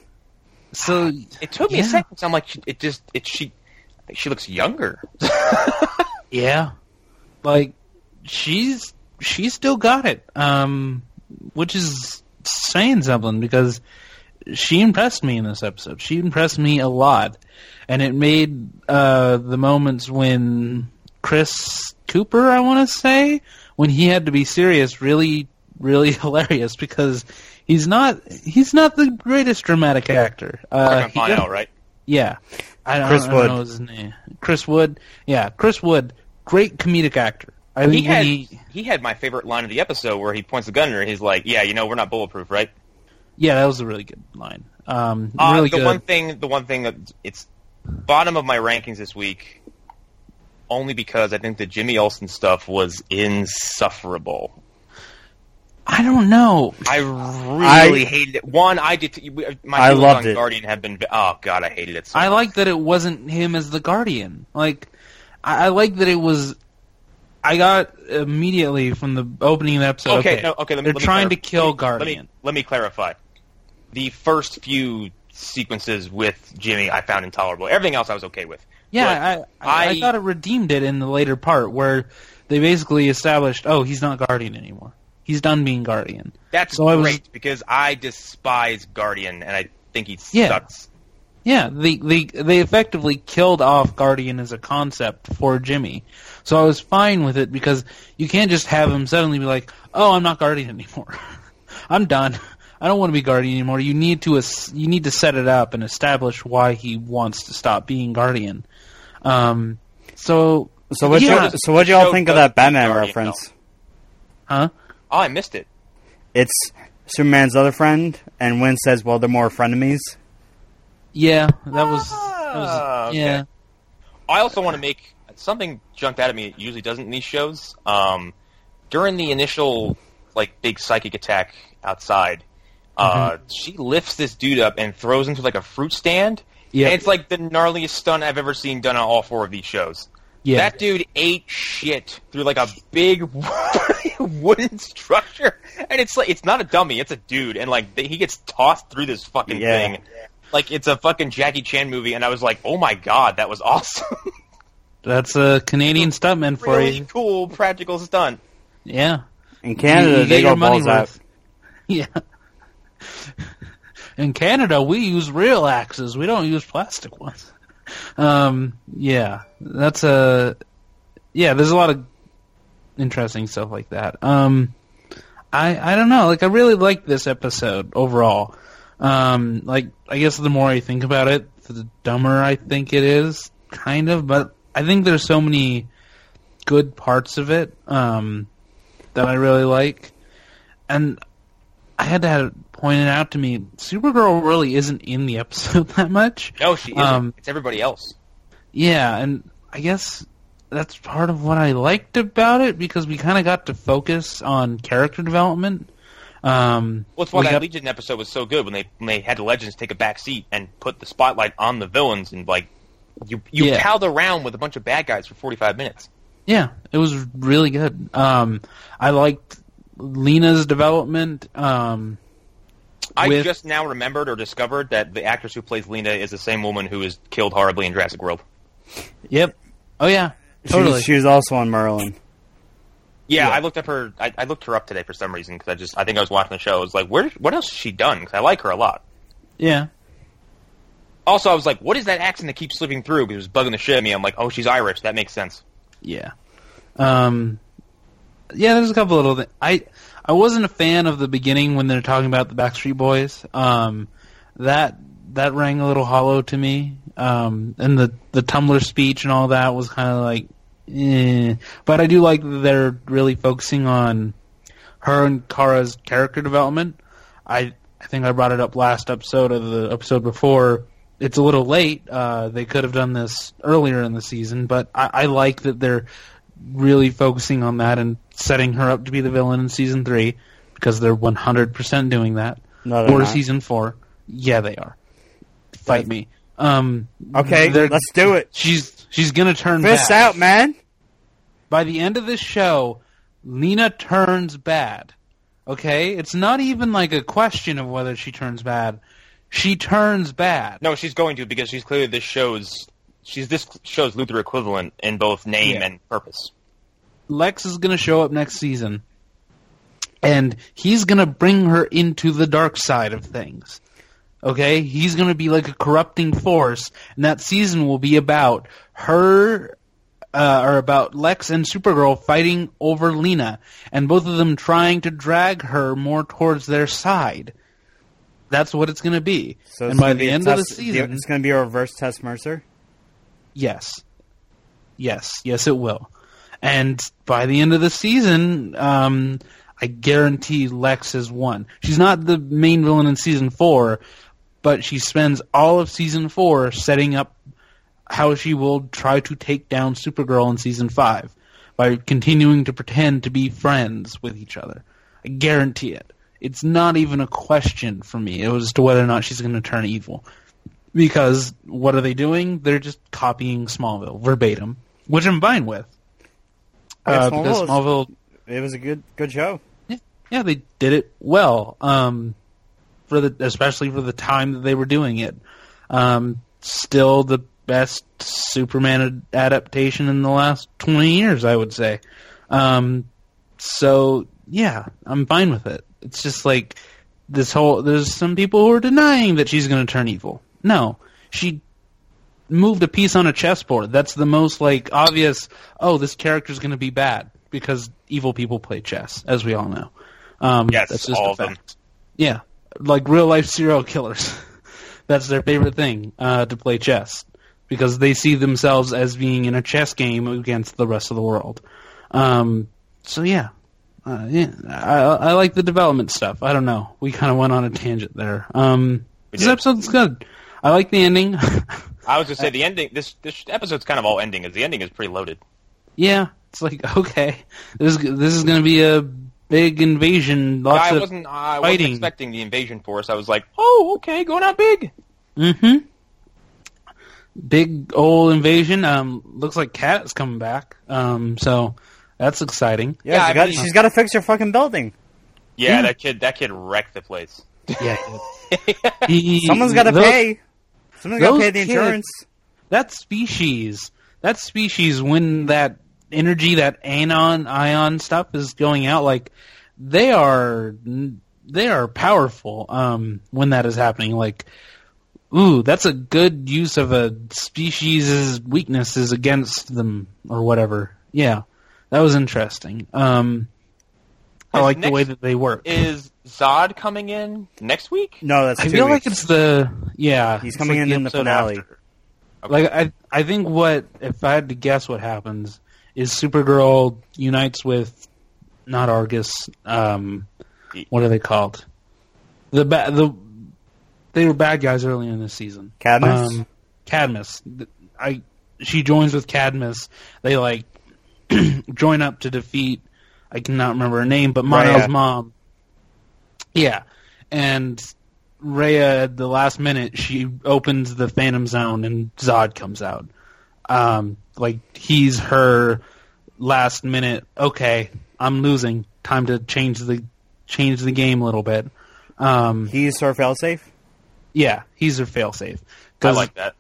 So It took me Yeah. a second. 'cause I'm like, she- it just it she I think she looks younger. yeah, like she's she's still got it. Um, which is saying something because she impressed me in this episode. She impressed me a lot, and it made uh, the moments when Chris Cooper, I want to say, when he had to be serious, really, really hilarious because he's not he's not the greatest dramatic actor. Uh, Working on he right? yeah, I don't, Chris I don't Wood. know his name. Chris Wood. Yeah, Chris Wood. Great comedic actor. I He had he, he had my favorite line of the episode where he points the gun at her. He's like, "Yeah, you know, we're not bulletproof, right?" yeah, that was a really good line. Um, Uh, really the good. one thing, the one thing that it's bottom of my rankings this week, only because I think the Jimmy Olsen stuff was insufferable. I don't know. I really hated it. One, I did. Uh, my I feelings loved on it. Guardian have been. Oh God, I hated it. So I like that it wasn't him as the Guardian. Like, I, I like that it was. I got immediately from the opening of the episode. Okay, Okay, no, okay. Let me, they're let me trying to kill Let Guardian. Let me, let me clarify. The first few sequences with Jimmy, I found intolerable. Everything else, I was okay with. yeah, I, I, I I- thought it redeemed it in the later part where they basically established, oh, he's not Guardian anymore. He's done being Guardian. That's So I was- because I despise Guardian, and I think he Yeah. sucks. Yeah, they they they effectively killed off Guardian as a concept for Jimmy. So I was fine with it because you can't just have him suddenly be like, "Oh, I'm not Guardian anymore. I'm done. I don't want to be Guardian anymore." You need to you need to set it up and establish why he wants to stop being Guardian. Um, so So what? Yeah. you so what y'all think of that Batman Guardian, reference? huh? Oh, I missed it. It's Superman's other friend, and Winn says, "Well, they're more frenemies." Yeah, that was, that Ah, was okay. yeah. I also want to make something jumped out at me. It usually doesn't in these shows. Um, during the initial like big psychic attack outside. Uh, she lifts this dude up and throws him to like a fruit stand. Yeah. And it's like the gnarliest stunt I've ever seen done on all four of these shows. Yeah. That dude ate shit through like a big wooden structure, and it's like it's not a dummy, it's a dude, and like he gets tossed through this fucking Yeah. thing, like it's a fucking Jackie Chan movie, and I was like, oh my god, that was awesome, That's a Canadian stuntman for really you. cool practical stunt. Yeah. In Canada, You- you they get go your money balls out. Yeah. In Canada, we use real axes. We don't use plastic ones. Um, yeah, that's a yeah. There's a lot of interesting stuff like that. Um, I I don't know. Like I really like this episode overall. Um, like I guess the more I think about it, the dumber I think it is, kind of. But I think there's so many good parts of it um, that I really like, and I had to have pointed out to me. Supergirl really isn't in the episode that much. No, she isn't. Um, it's everybody else. Yeah, and I guess that's part of what I liked about it because we kind of got to focus on character development. Um, Well, that's why we that got- Legion episode was so good when they when they had the Legends take a back seat and put the spotlight on the villains and like you you Yeah. palled around with a bunch of bad guys for forty five minutes. Yeah, it was really good. Um, I liked Lena's development. Um, I with- just now remembered or discovered that the actress who plays Lena is the same woman who was killed horribly in Jurassic World. yep. Oh yeah, She, totally. was, she was also on Merlin. Yeah, Yeah. I looked up her. I, I looked her up today for some reason because I just I think I was watching the show. I was like, where? What else has she done? Because I like her a lot. yeah. Also, I was like, what is that accent that keeps slipping through? Because it was bugging the shit out of me. I'm like, oh, she's Irish. That makes sense. Yeah. Um, yeah, there's a couple little things. I I wasn't a fan of the beginning when they're talking about the Backstreet Boys. Um, that that rang a little hollow to me. Um, and the the Tumblr speech and all that was kind of like, eh. But I do like that they're really focusing on her and Kara's character development. I I think I brought it up last episode of the episode before. It's a little late. Uh, they could have done this earlier in the season, but I, I like that they're really focusing on that and setting her up to be the villain in season three because they're 100% doing that. No, or not. season four. Yeah, they are. Fight me. Um, Okay, let's do it. She's she's gonna turn Fists bad. out, man. By the end of this show, Lena turns bad. Okay, it's not even like a question of whether she turns bad. She turns bad. No, she's going to because she's clearly this show's she's this show's Luthor equivalent in both name Yeah. and purpose. Lex is going to show up next season, and he's going to bring her into the dark side of things. Okay, he's going to be like a corrupting force, and that season will be about her, uh, or about Lex and Supergirl fighting over Lena, and both of them trying to drag her more towards their side. That's what it's going to be. So and by the end of the season, it's going to be a reverse Tess Mercer. Yes. Yes, yes it will. And by the end of the season, um, I guarantee Lex has won. She's not the main villain in season four, but she spends all of season four setting up how she will try to take down Supergirl in season five by continuing to pretend to be friends with each other. I guarantee it. It's not even a question for me as to whether or not she's going to turn evil because what are they doing? They're just copying Smallville verbatim, which I'm fine with. Yeah, Uh, Smallville because Smallville, It was a good good show. yeah, they did it well. Um, for the especially for the time that they were doing it. Um, still the best Superman ad- adaptation in the last twenty years, I would say. Um, so yeah, I'm fine with it. It's just like this whole. There's some people who are denying that she's going to turn evil. No, she moved a piece on a chessboard. That's the most like obvious. Oh, this character's going to be bad because evil people play chess, as we all know. Um, Yes, that's just all a of them. Yeah, like real life serial killers. that's their favorite thing uh, to play chess because they see themselves as being in a chess game against the rest of the world. Um, so yeah, uh, yeah, I, I like the development stuff. I don't know. We kind of went on a tangent there. Um, this episode's good. I like the ending. I was just say the ending. This this episode's kind of all ending. Is the ending is pretty loaded. yeah, it's like okay, this is this is going to be a big invasion. Lots I of wasn't. I wasn't fighting. expecting the invasion force. I was like, oh, okay, going out big. Mm hmm Big old invasion. Um, looks like Cat is coming back. Um, so that's exciting. Yeah, Yeah, she I got, mean- she's got to fix her fucking building. Yeah, Yeah. that kid. That kid wrecked the place. Yeah. He- Someone's got to pay. Someone's got to those pay the kids- insurance. That species. That species. When that energy, that anon ion stuff is going out, like they are, they are powerful. Um, when that is happening, like. Ooh, that's a good use of a species' weaknesses against them, or whatever. Yeah, that was interesting. Um, I like the way that they work. Is Zod coming in next week? No, that's I two feel like it's the yeah. He's coming like in in the finale. after. Like I, I think what if I had to guess what happens is Supergirl unites with not Argus. Um, what are they called? The ba- the they were bad guys early in the season. Cadmus? Um, Cadmus. I she joins with Cadmus. They like join up to defeat. I cannot remember her name, but Mon-El's Rhea. mom. Yeah, and Rhea at the last minute she opens the Phantom Zone and Zod comes out. Um, like he's her last minute. Okay, I'm losing. Time to change the change the game a little bit. Um, He's her failsafe. yeah, he's her failsafe. I like that.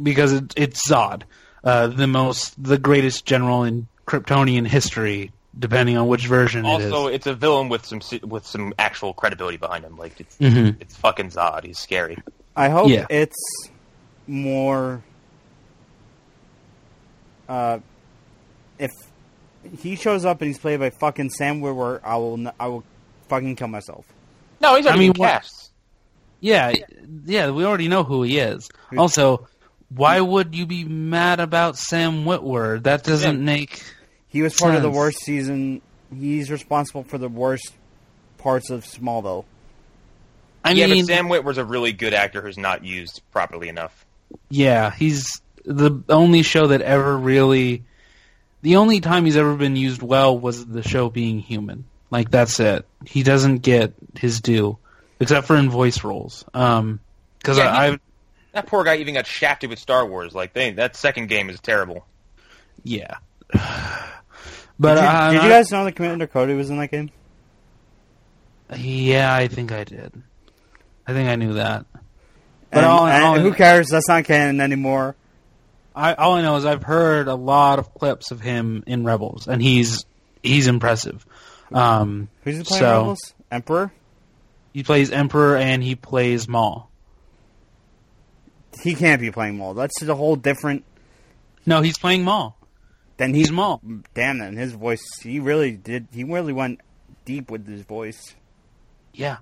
because it, it's Zod, uh, the most, the greatest general in Kryptonian history, depending on which version Also, it it's a villain with some with some actual credibility behind him. Like it's. Mm-hmm. it's fucking Zod. He's scary. I hope Yeah. it's more. Uh, if he shows up and he's played by fucking Sam Witwer, I will n- I will fucking kill myself. No, he's I already mean, been cast. Yeah, yeah, we already know who he is. Also, why would you be mad about Sam Witwer? That doesn't Yeah. make. He was part of the worst season. He's responsible for the worst parts of Smallville. I yeah, mean, but Sam Witwer's a really good actor who's not used properly enough. yeah, he's the only show that ever really. The only time he's ever been used well was the show being human. Like that's it. He doesn't get his due, except for in voice roles. Um, because Yeah, I, he- That poor guy even got shafted with Star Wars. Like they, that second game is terrible. yeah. But did you, uh, did you guys know that Commander Cody was in that game? Yeah, I think I did. I think I knew that. But And, all and all- who cares? That's not canon anymore. I all I know is I've heard a lot of clips of him in Rebels, and he's he's impressive. Um, Who's he playing? So- Rebels? Emperor? he plays Emperor and he plays Maul. He can't be playing Maul. That's a whole different. No, he's playing Maul. Then He's Maul. Damn, then his voice. He really did. He really went deep with his voice. Yeah,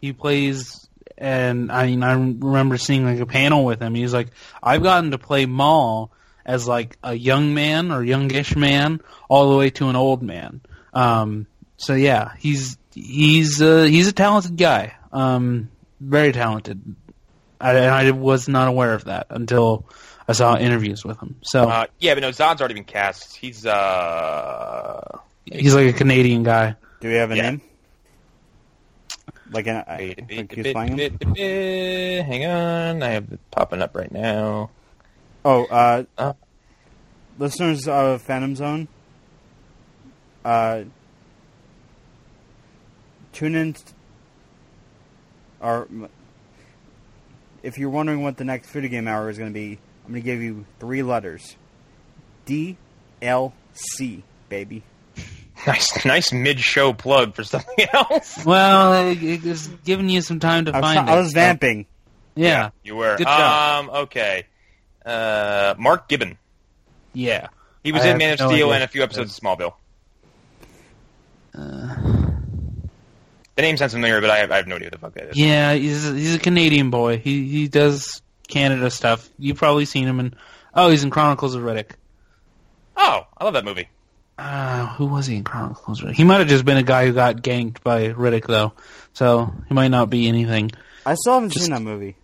he plays, and I mean I remember seeing like a panel with him. He's like, I've gotten to play Maul as like a young man or youngish man, all the way to an old man. Um, so yeah, he's he's uh, he's a talented guy. Um, very talented. I, and I was not aware of that until I saw interviews with him. So Uh, yeah, but no, Zod's already been cast. He's uh, he's like a Canadian guy. Do we have a Yeah. name? Like an. I think bit, he's playing him. bit, bit, bit. hang on, I have it popping up right now. Oh, uh, Uh. listeners of Phantom Zone, uh, tune in. t- or if you're wondering what the next video game hour is going to be, I'm going to give you three letters: D, L, C, baby. Nice, nice mid-show plug for something else. Well, it, it was giving you some time to I was, find I it. was so- vamping. Yeah, You were. Good job. Um, okay. Uh, Mark Gibbon. yeah. He was I in Man of no Steel idea. and a few episodes of Smallville. Uh, The name sounds familiar, but I have, I have no idea what the fuck that is. Yeah, he's a, he's a Canadian boy. He he does Canada stuff. You've probably seen him in. Oh, he's in Chronicles of Riddick. Oh, I love that movie. Uh, who was he in Chronicles of Riddick? He might have just been a guy who got ganked by Riddick, though. So he might not be anything. I still haven't Just- seen that movie.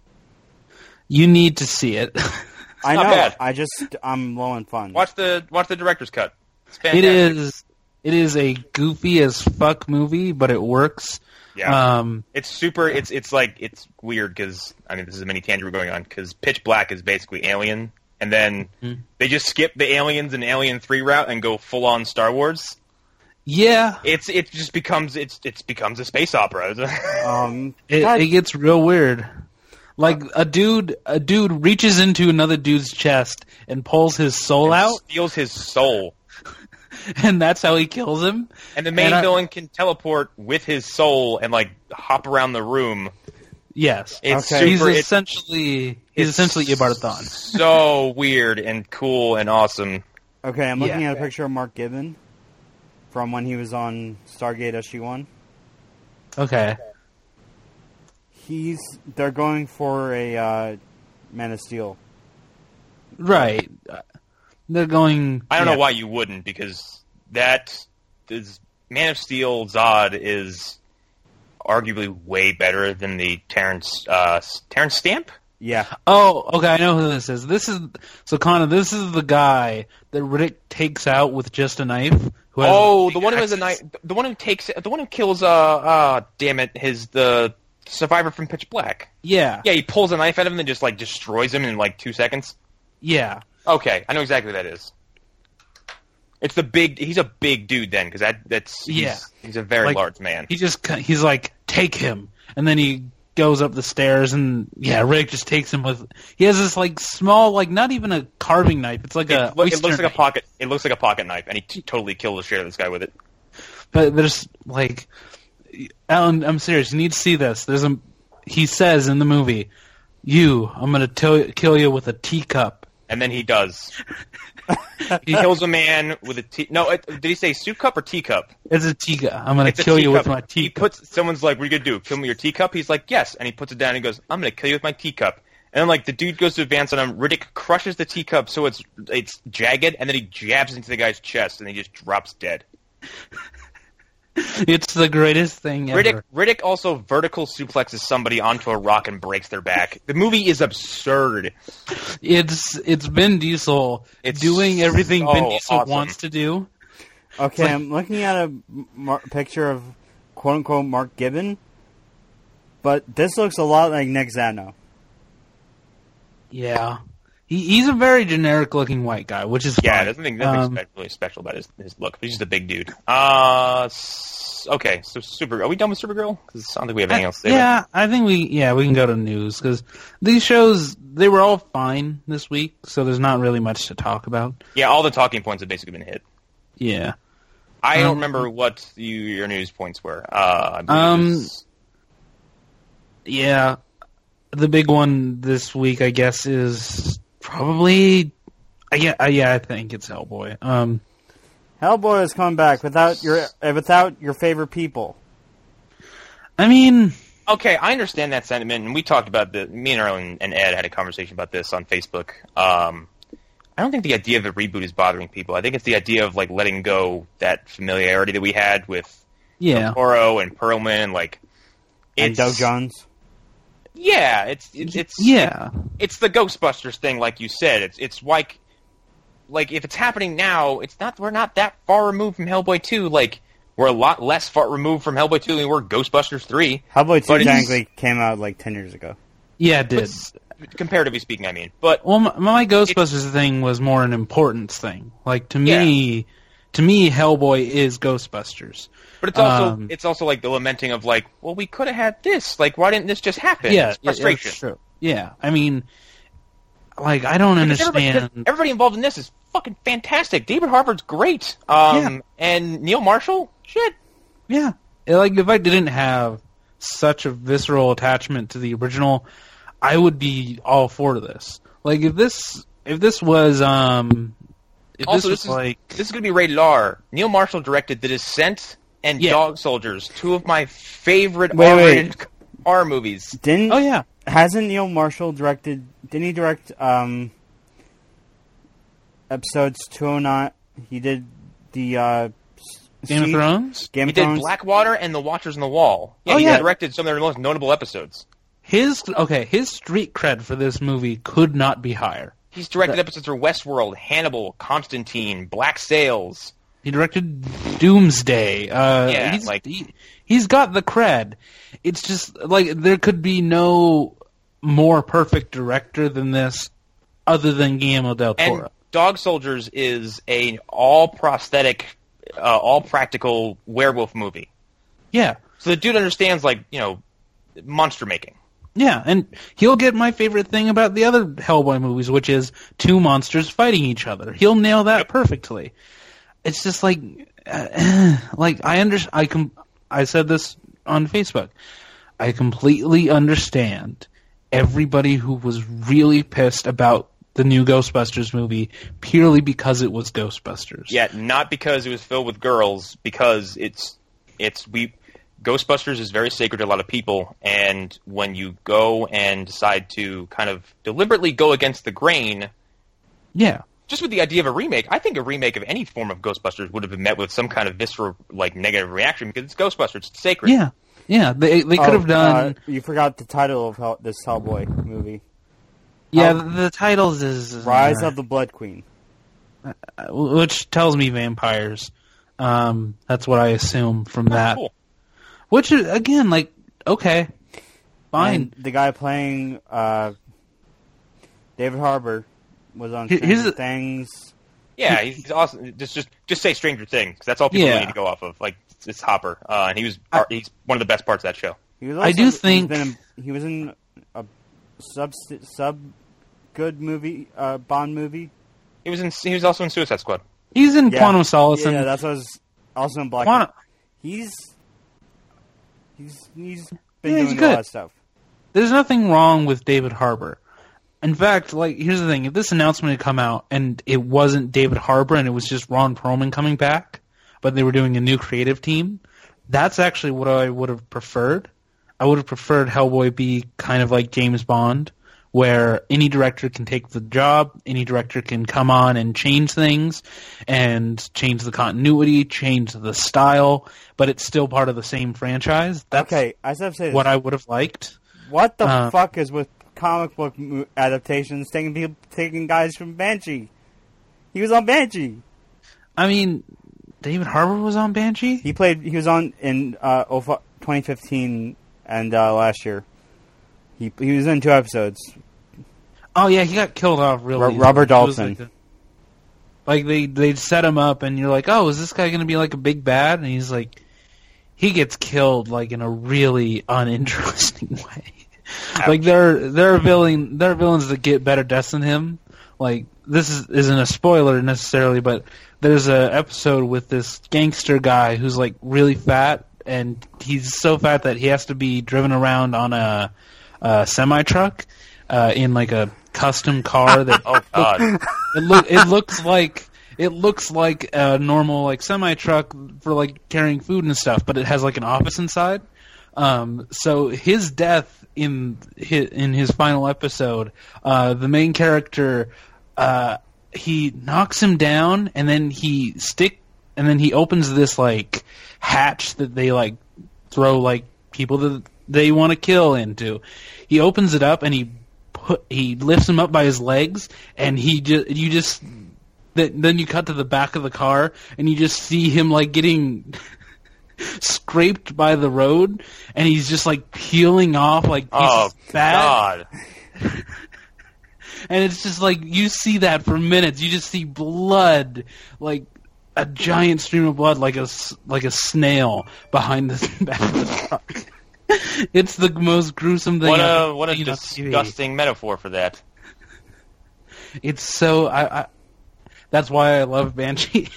You need to see it. I know. bad. I just I'm low on funds. Watch the watch the director's cut. It's it fantastic. is. It is a goofy as fuck movie, but it works. Yeah. Um, It's super. It's it's like it's weird because I mean this is a mini tangent we're going on because Pitch Black is basically Alien, and then Mhm. they just skip the Aliens and Alien Three route and go full on Star Wars. yeah, It's it just becomes it's it's becomes a space opera. Um, it, it gets real weird. Like a dude, a dude reaches into another dude's chest and pulls his soul out, steals his soul, and that's how he kills him. and the main And I- villain can teleport with his soul and like hop around the room. Yes, It's Okay. he's super. it's essentially he's it's essentially Ibarthon. so weird and cool and awesome. okay, I'm looking Yeah. at a picture of Mark Gibbon from when he was on Stargate SG-1. Okay, He's they're going for a uh, Man of Steel. right. They're going. I don't yeah. know why you wouldn't because that is Man of Steel Zod is arguably way better than the Terence uh, Terence Stamp. Yeah, Oh, okay. I know who this is. This is so Connor. This is the guy that Riddick takes out with just a knife. Who has Oh, a the one who has a knife, the one who takes, the one who kills. Uh, uh, damn it, his the survivor from Pitch Black. Yeah, Yeah, he pulls a knife out of him and just like destroys him in like two seconds. yeah. Okay, I know exactly who that is. It's the big. He's a big dude then, because that that's he's, Yeah. He's a very Like, large man. He just he's like take him, and then he goes up the stairs, and yeah, Rick just takes him with. He has this like small, like not even a carving knife. It's like a. It, loo- it looks like a pocket. It looks like a pocket knife, and he t- totally killed the shit out of this guy with it. But there's like, Alan, I'm serious. You need to see this. There's a. He says in the movie, "You, I'm gonna tell, kill you with a teacup." And then he does. he kills a man with a tea. No, it, did he say soup cup or teacup? It's a teacup. I'm gonna It's a kill you with my teacup. my He teacup. puts someone's like, "What are you gonna do? Kill me with your teacup?" He's like, "Yes," and he puts it down. and He goes, "I'm gonna kill you with my teacup." And then like the dude goes to advance on him. Riddick crushes the teacup so it's it's jagged, and then he jabs into the guy's chest, and he just drops dead. It's the greatest thing ever. Riddick Riddick also vertical suplexes somebody onto a rock and breaks their back. The movie is absurd. It's it's Vin Diesel It's doing everything Vin so Diesel awesome. wants to do. Okay, like- I'm looking at a mar- picture of quote unquote Mark Gibbon, but this looks a lot like Nick Zano. Yeah, he, he's a very generic looking white guy, which is Yeah, fine. there's nothing, nothing Um, spe- really special about his, his look. He's just a big dude. Uh, okay, so Super. Are we done with Supergirl? Because I don't think we have anything else to say. about yeah, I think we yeah we can go to news because these shows they were all fine this week, so there's not really much to talk about. Yeah, all the talking points have basically been hit. Yeah, I don't Um, remember what you, your news points were. Uh, I Um, yeah. The big one this week, I guess, is probably. I yeah, I, yeah, I think it's Hellboy. Um, Hellboy is coming back without your uh, without your favorite people. I mean, okay, I understand that sentiment, and we talked about the. Me and Earl and, and Ed had a conversation about this on Facebook. Um, I don't think the idea of a reboot is bothering people. I think it's the idea of like letting go that familiarity that we had with yeah, Toro and Perlman, and like And it's Doug Jones. Yeah, it's it's it's yeah, it's the Ghostbusters thing, like you said. It's it's like like if it's happening now, it's not we're not that far removed from Hellboy two. Like we're a lot less far removed from Hellboy two than we were Ghostbusters three. Hellboy But two it's- technically came out like ten years ago. yeah, it did. But, comparatively speaking, I mean. But Well, my, my Ghostbusters thing was more an importance thing. Like to me, to me, Hellboy is Ghostbusters. but it's also Um, it's also like the lamenting of like, well, we could have had this. Like, why didn't this just happen? Yeah, It's frustration. true. Yeah, I mean, like I don't Because understand. because everybody involved in this is fucking fantastic. David Harbour's great. Um, Yeah. and Neil Marshall, shit. Yeah, like if I didn't have such a visceral attachment to the original, I would be all for this. Like if this, if this was, um, Also, this this is- like, This is going to be rated R. Neil Marshall directed The Descent and Yeah. Dog Soldiers, two of my favorite Wait, R-rated R movies. Didn't oh yeah, hasn't Neil Marshall directed? Didn't he direct um episodes two oh nine? He did the uh, Game of Thrones. Game He of did Thrones. Blackwater and The Watchers on the Wall. Yeah, Oh, he yeah. directed some of their most notable episodes. His okay, his street cred for this movie could not be higher. He's directed That- episodes for Westworld, Hannibal, Constantine, Black Sails. He directed Doomsday. Uh, Yeah, he's, like- he, he's got the cred. It's just like there could be no more perfect director than this, other than Guillermo del And Toro. Dog Soldiers is a all prosthetic, uh, all practical werewolf movie. yeah, So the dude understands like you know monster making. Yeah, and he'll get my favorite thing about the other Hellboy movies, which is two monsters fighting each other. He'll nail that perfectly. It's just like, uh, like I under I com- I said this on Facebook. I completely understand everybody who was really pissed about the new Ghostbusters movie purely because it was Ghostbusters. Yet not because it was filled with girls, because it's it's we Ghostbusters is very sacred to a lot of people, and when you go and decide to kind of deliberately go against the grain, Yeah. just with the idea of a remake, I think a remake of any form of Ghostbusters would have been met with some kind of visceral like negative reaction because it's Ghostbusters, it's sacred. Yeah. Yeah. They they could Oh, have done Uh, you forgot the title of Hell- this Hellboy movie: Yeah, uh, the, the titles is Rise uh, of the Blood Queen. which tells me vampires. Um, that's what I assume from that. Cool. Which is, again, like okay, fine. And the guy playing uh, David Harbour was on Here- Stranger the- Things. Yeah, he's awesome. Just just just say Stranger Things 'cause that's all people Yeah. need to go off of. Like it's Hopper, uh, and he was I- he's one of the best parts of that show. He was I do think- been in- he was in a sub sub good movie uh, Bond movie. He was in he was also in Suicide Squad. He's in Yeah. Quantum Solace Yeah, and that's what I was also in Black. Quantum. He's he's he's Yeah, been he's doing a good. lot of stuff. There's nothing wrong with David Harbour. In fact, like here's the thing: if this announcement had come out and it wasn't David Harbour and it was just Ron Perlman coming back, but they were doing a new creative team, that's actually what I would have preferred. I would have preferred Hellboy be kind of like James Bond, where any director can take the job, any director can come on and change things, and change the continuity, change the style, but it's still part of the same franchise. That's okay, I have to what I would have liked. What the Uh, fuck is with comic book adaptations taking people taking guys from Banshee? He was on Banshee. I mean, David Harbour was on Banshee. He played. He was on in uh, 2015 and uh, last year. He he was in two episodes. Oh yeah, he got killed off really. Easily. Robert Dalton. Like, a- like they they set him up, and you're like, oh, is this guy going to be like a big bad? And he's like, he gets killed like in a really uninteresting way. like there there are villain there are villains that get better deaths than him. Like this is isn't a spoiler necessarily, but there's a episode with this gangster guy who's like really fat, and he's so fat that he has to be driven around on a, a semi truck uh, in like a custom car that Oh God, it look it looks like it looks like a normal like semi truck for like carrying food and stuff, but it has like an office inside. Um, so his death in his, in his final episode, uh, the main character, uh, he knocks him down and then he stick and then he opens this like hatch that they like throw like people that they want to kill into. He opens it up and he put he lifts him up by his legs and he just you just th- then you cut to the back of the car and you just see him like getting scraped by the road and he's just like peeling off like oh fat. God, and it's just like you see that for minutes. You just see blood like a giant stream of blood like a s- like a snail behind the back of the truck it's the most gruesome thing what I've a what a seen on TV. disgusting metaphor for that. It's so I, I that's why I love Banshee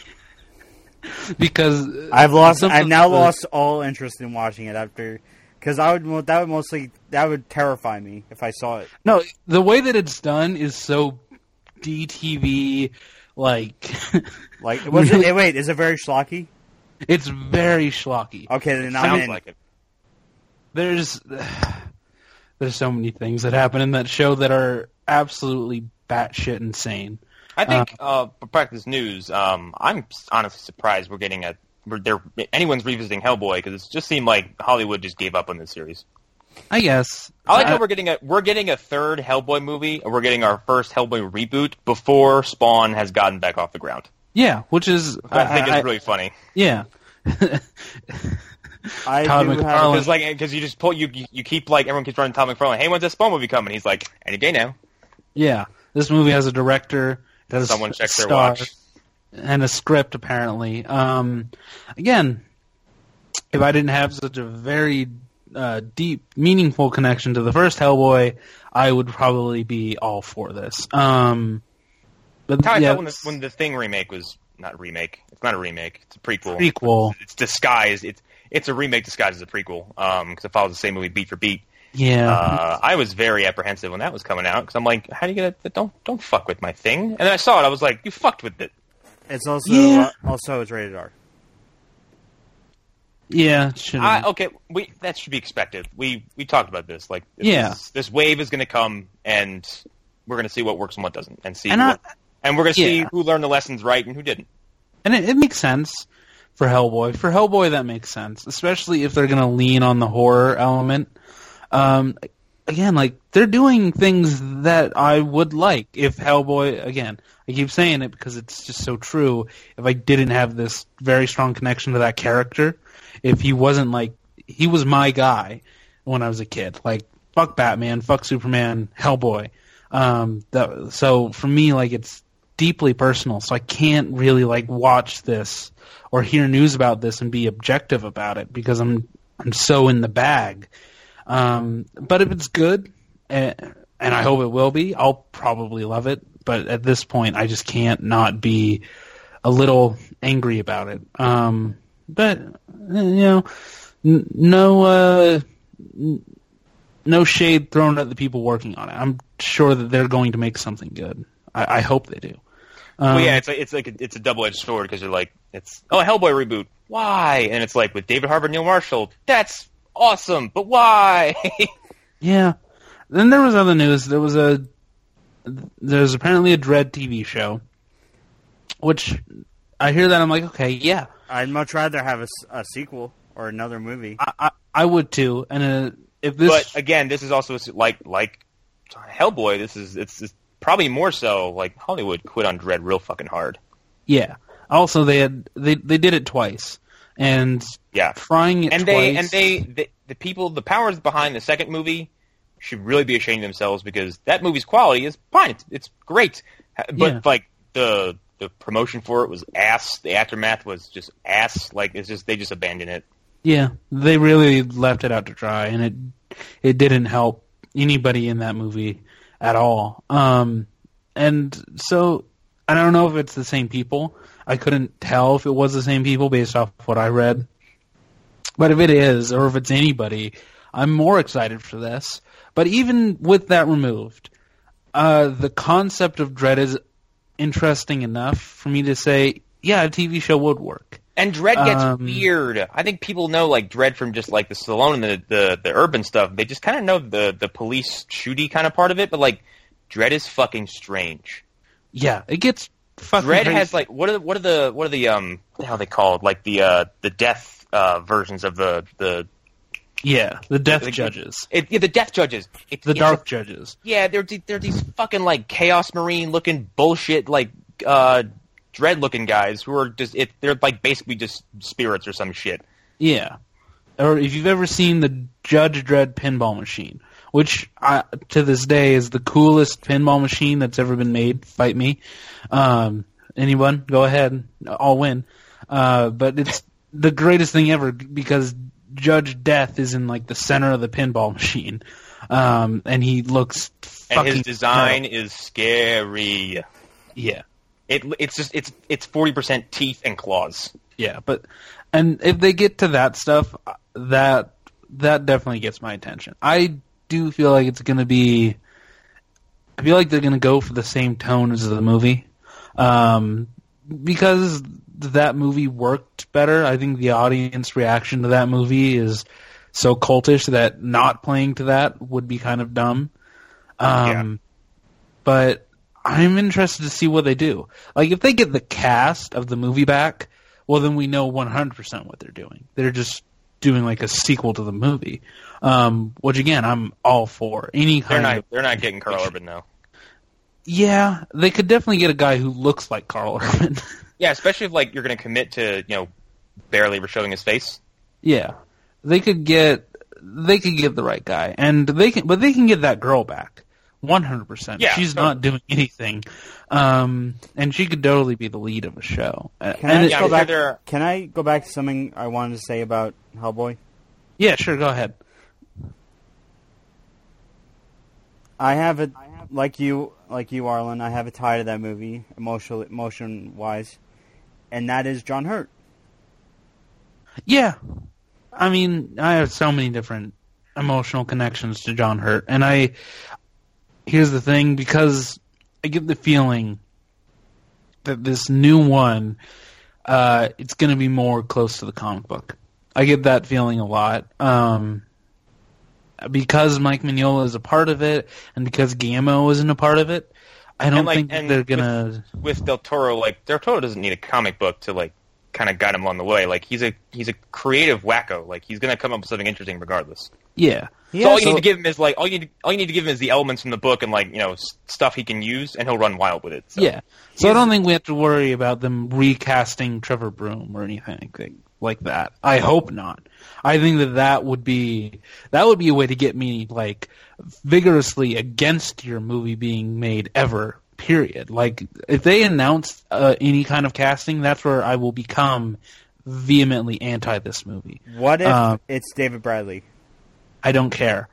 because I've lost. some I've now the- lost all interest in watching it after, because I would that would mostly that would terrify me if I saw it. No, the way that it's done is so DTV like Like, was Really? it? Wait, is it very schlocky? it's very schlocky. Okay, then I'm Sounds in. like it. There's there's so many things that happen in that show that are absolutely batshit insane. I think uh, for practice news, um, I'm honestly surprised we're getting a we're, they're, anyone's revisiting Hellboy because it just seemed like Hollywood just gave up on this series. I guess. I like Uh, how we're getting a we're getting a third Hellboy movie, and we're getting our first Hellboy reboot before Spawn has gotten back off the ground. Yeah, which is I, think I- is really funny. yeah. I Todd McFarlane. Because like, because you just pull, you you you keep like everyone keeps running Todd McFarlane. Hey, when's that Spawn movie coming? He's like, any day now. Yeah, this movie has a director. It has Someone a checks their watch. and a script. Apparently, um, again, if I didn't have such a very uh, deep, meaningful connection to the first Hellboy, I would probably be all for this. Um, but That's how I yeah, when the when the Thing remake was not remake. It's not a remake. It's a prequel. prequel. It's disguised. It's it's a remake disguised as a prequel. Um, because it follows the same movie beat for beat. Yeah, Uh, I was very apprehensive when that was coming out because I'm like, how do you get it? Don't don't fuck with my thing. And then I saw it. I was like, you fucked with it. It's also Yeah. uh, also it's rated R. yeah. it should've I, okay, we that should be expected. We we talked about this. Like, this Yeah. is- this wave is going to come, and we're going to see what works and what doesn't, and see. And who, I- and we're going to see who learned the lessons right and who didn't. And it, it makes sense for Hellboy. For Hellboy, that makes sense, especially if they're going to lean on the horror element. Um, again, like they're doing things that I would like if Hellboy. Again, I keep saying it because it's just so true. If I didn't have this very strong connection to that character, if he wasn't like he was my guy when I was a kid, like fuck Batman, fuck Superman, Hellboy. Um, that, so for me, like it's deeply personal, so I can't really like watch this or hear news about this and be objective about it because I'm I'm so in the bag. Um, but if it's good, eh, and I hope it will be, I'll probably love it. But at this point, I just can't not be a little angry about it. Um, but you know, n- no, uh, n- no shade thrown at the people working on it. I'm sure that they're going to make something good. I, I hope they do. Um, well, yeah, it's like it's like a, it's a double edged sword because you're like, it's oh a Hellboy reboot, why? And it's like with David Harbour, Neil Marshall, that's awesome, but why? Yeah. Then there was other news. There was a there's apparently a Dredd TV show, which I hear that I'm like, okay, yeah, I'd much rather have a sequel or another movie. I I, I would too. And uh, if this, but again, this is also like like Hellboy. This is it's, it's probably more so like Hollywood quit on Dredd real fucking hard. yeah. Also, they had they they did it twice, and Yeah, frying it and twice. they and they the, the people the powers behind the second movie should really be ashamed of themselves because that movie's quality is fine it's, it's great but Yeah. like the the promotion for it was ass the aftermath was just ass like it's just they just abandoned it Yeah, they really left it out to dry, and it it didn't help anybody in that movie at all. Um, and so I don't know if it's the same people. I couldn't tell if it was the same people based off what I read. But if it is, or if it's anybody, I'm more excited for this. But even with that removed, uh, the concept of Dredd is interesting enough for me to say, yeah, a TV show would work. And Dredd gets Um, weird. I think people know like Dredd from just like the stallone and the the, the urban stuff. They just kind of know the the police shooty kind of part of it but like Dredd is fucking strange. Yeah, it gets fucking Dredd crazy. has like what are the, what are the what are the um what the hell they called? Like the uh the death uh versions of the the yeah, the death the- judges, it, yeah, the death judges. It's, the it's dark judges. yeah they're they're these fucking like chaos marine looking bullshit like uh dread looking guys who are just it they're like basically just spirits or some shit Yeah, or if you've ever seen the Judge Dredd pinball machine, which I, to this day is the coolest pinball machine that's ever been made. Fight me, um, anyone? Go ahead, I'll win. Uh, but it's the greatest thing ever because Judge Death is in like the center of the pinball machine, um, and he looks and his design is scary Yeah. It it's just it's it's 40% teeth and claws Yeah, but and if they get to that stuff, that that definitely gets my attention. I do feel like it's going to be. I feel like they're going to go for the same tone as the movie, um, because that movie worked better. I think the audience reaction to that movie is so cultish that not playing to that would be kind of dumb. Um, Yeah. But I'm interested to see what they do. Like if they get the cast of the movie back, well then we know 100% what they're doing. They're just doing like a sequel to the movie. Um, which again, I'm all for any they're kind not of. they're not getting Karl Urban though Yeah, they could definitely get a guy who looks like Karl Urban. Yeah, especially if like you're going to commit to you know barely ever showing his face. Yeah, they could get they could get the right guy, and they can, but they can get that girl back, one hundred percent. She's totally. not doing anything, um, and she could totally be the lead of a show. Uh, Can and I it- yeah, go back? there- Can I go back to something I wanted to say about Hellboy? yeah, sure, go ahead. I have a like you, like you, Arlen. I have a tie to that movie, emotional, emotion wise, and that is John Hurt. Yeah, I mean, I have so many different emotional connections to John Hurt, and I here's the thing because I get the feeling that this new one, uh, it's going to be more close to the comic book. I get that feeling a lot. Um, because Mike Mignola is a part of it, and because Gamma isn't a part of it, I don't like, think they're with- gonna. with Del Toro, like Del Toro doesn't need a comic book to like kind of guide him along the way. Like he's a he's a creative wacko. Like he's gonna come up with something interesting regardless. Yeah, so all you so- need to give him is like all you need, all you need to give him is the elements from the book and like you know s- stuff he can use, and he'll run wild with it. So. Yeah. So I don't think we have to worry about them recasting Trevor Broom or anything like- like that. I hope not. I think that that would be that would be a way to get me like vigorously against your movie being made ever. Period. Like if they announce uh, any kind of casting, that's where I will become vehemently anti this movie. What if Um, it's David Bradley? I don't care.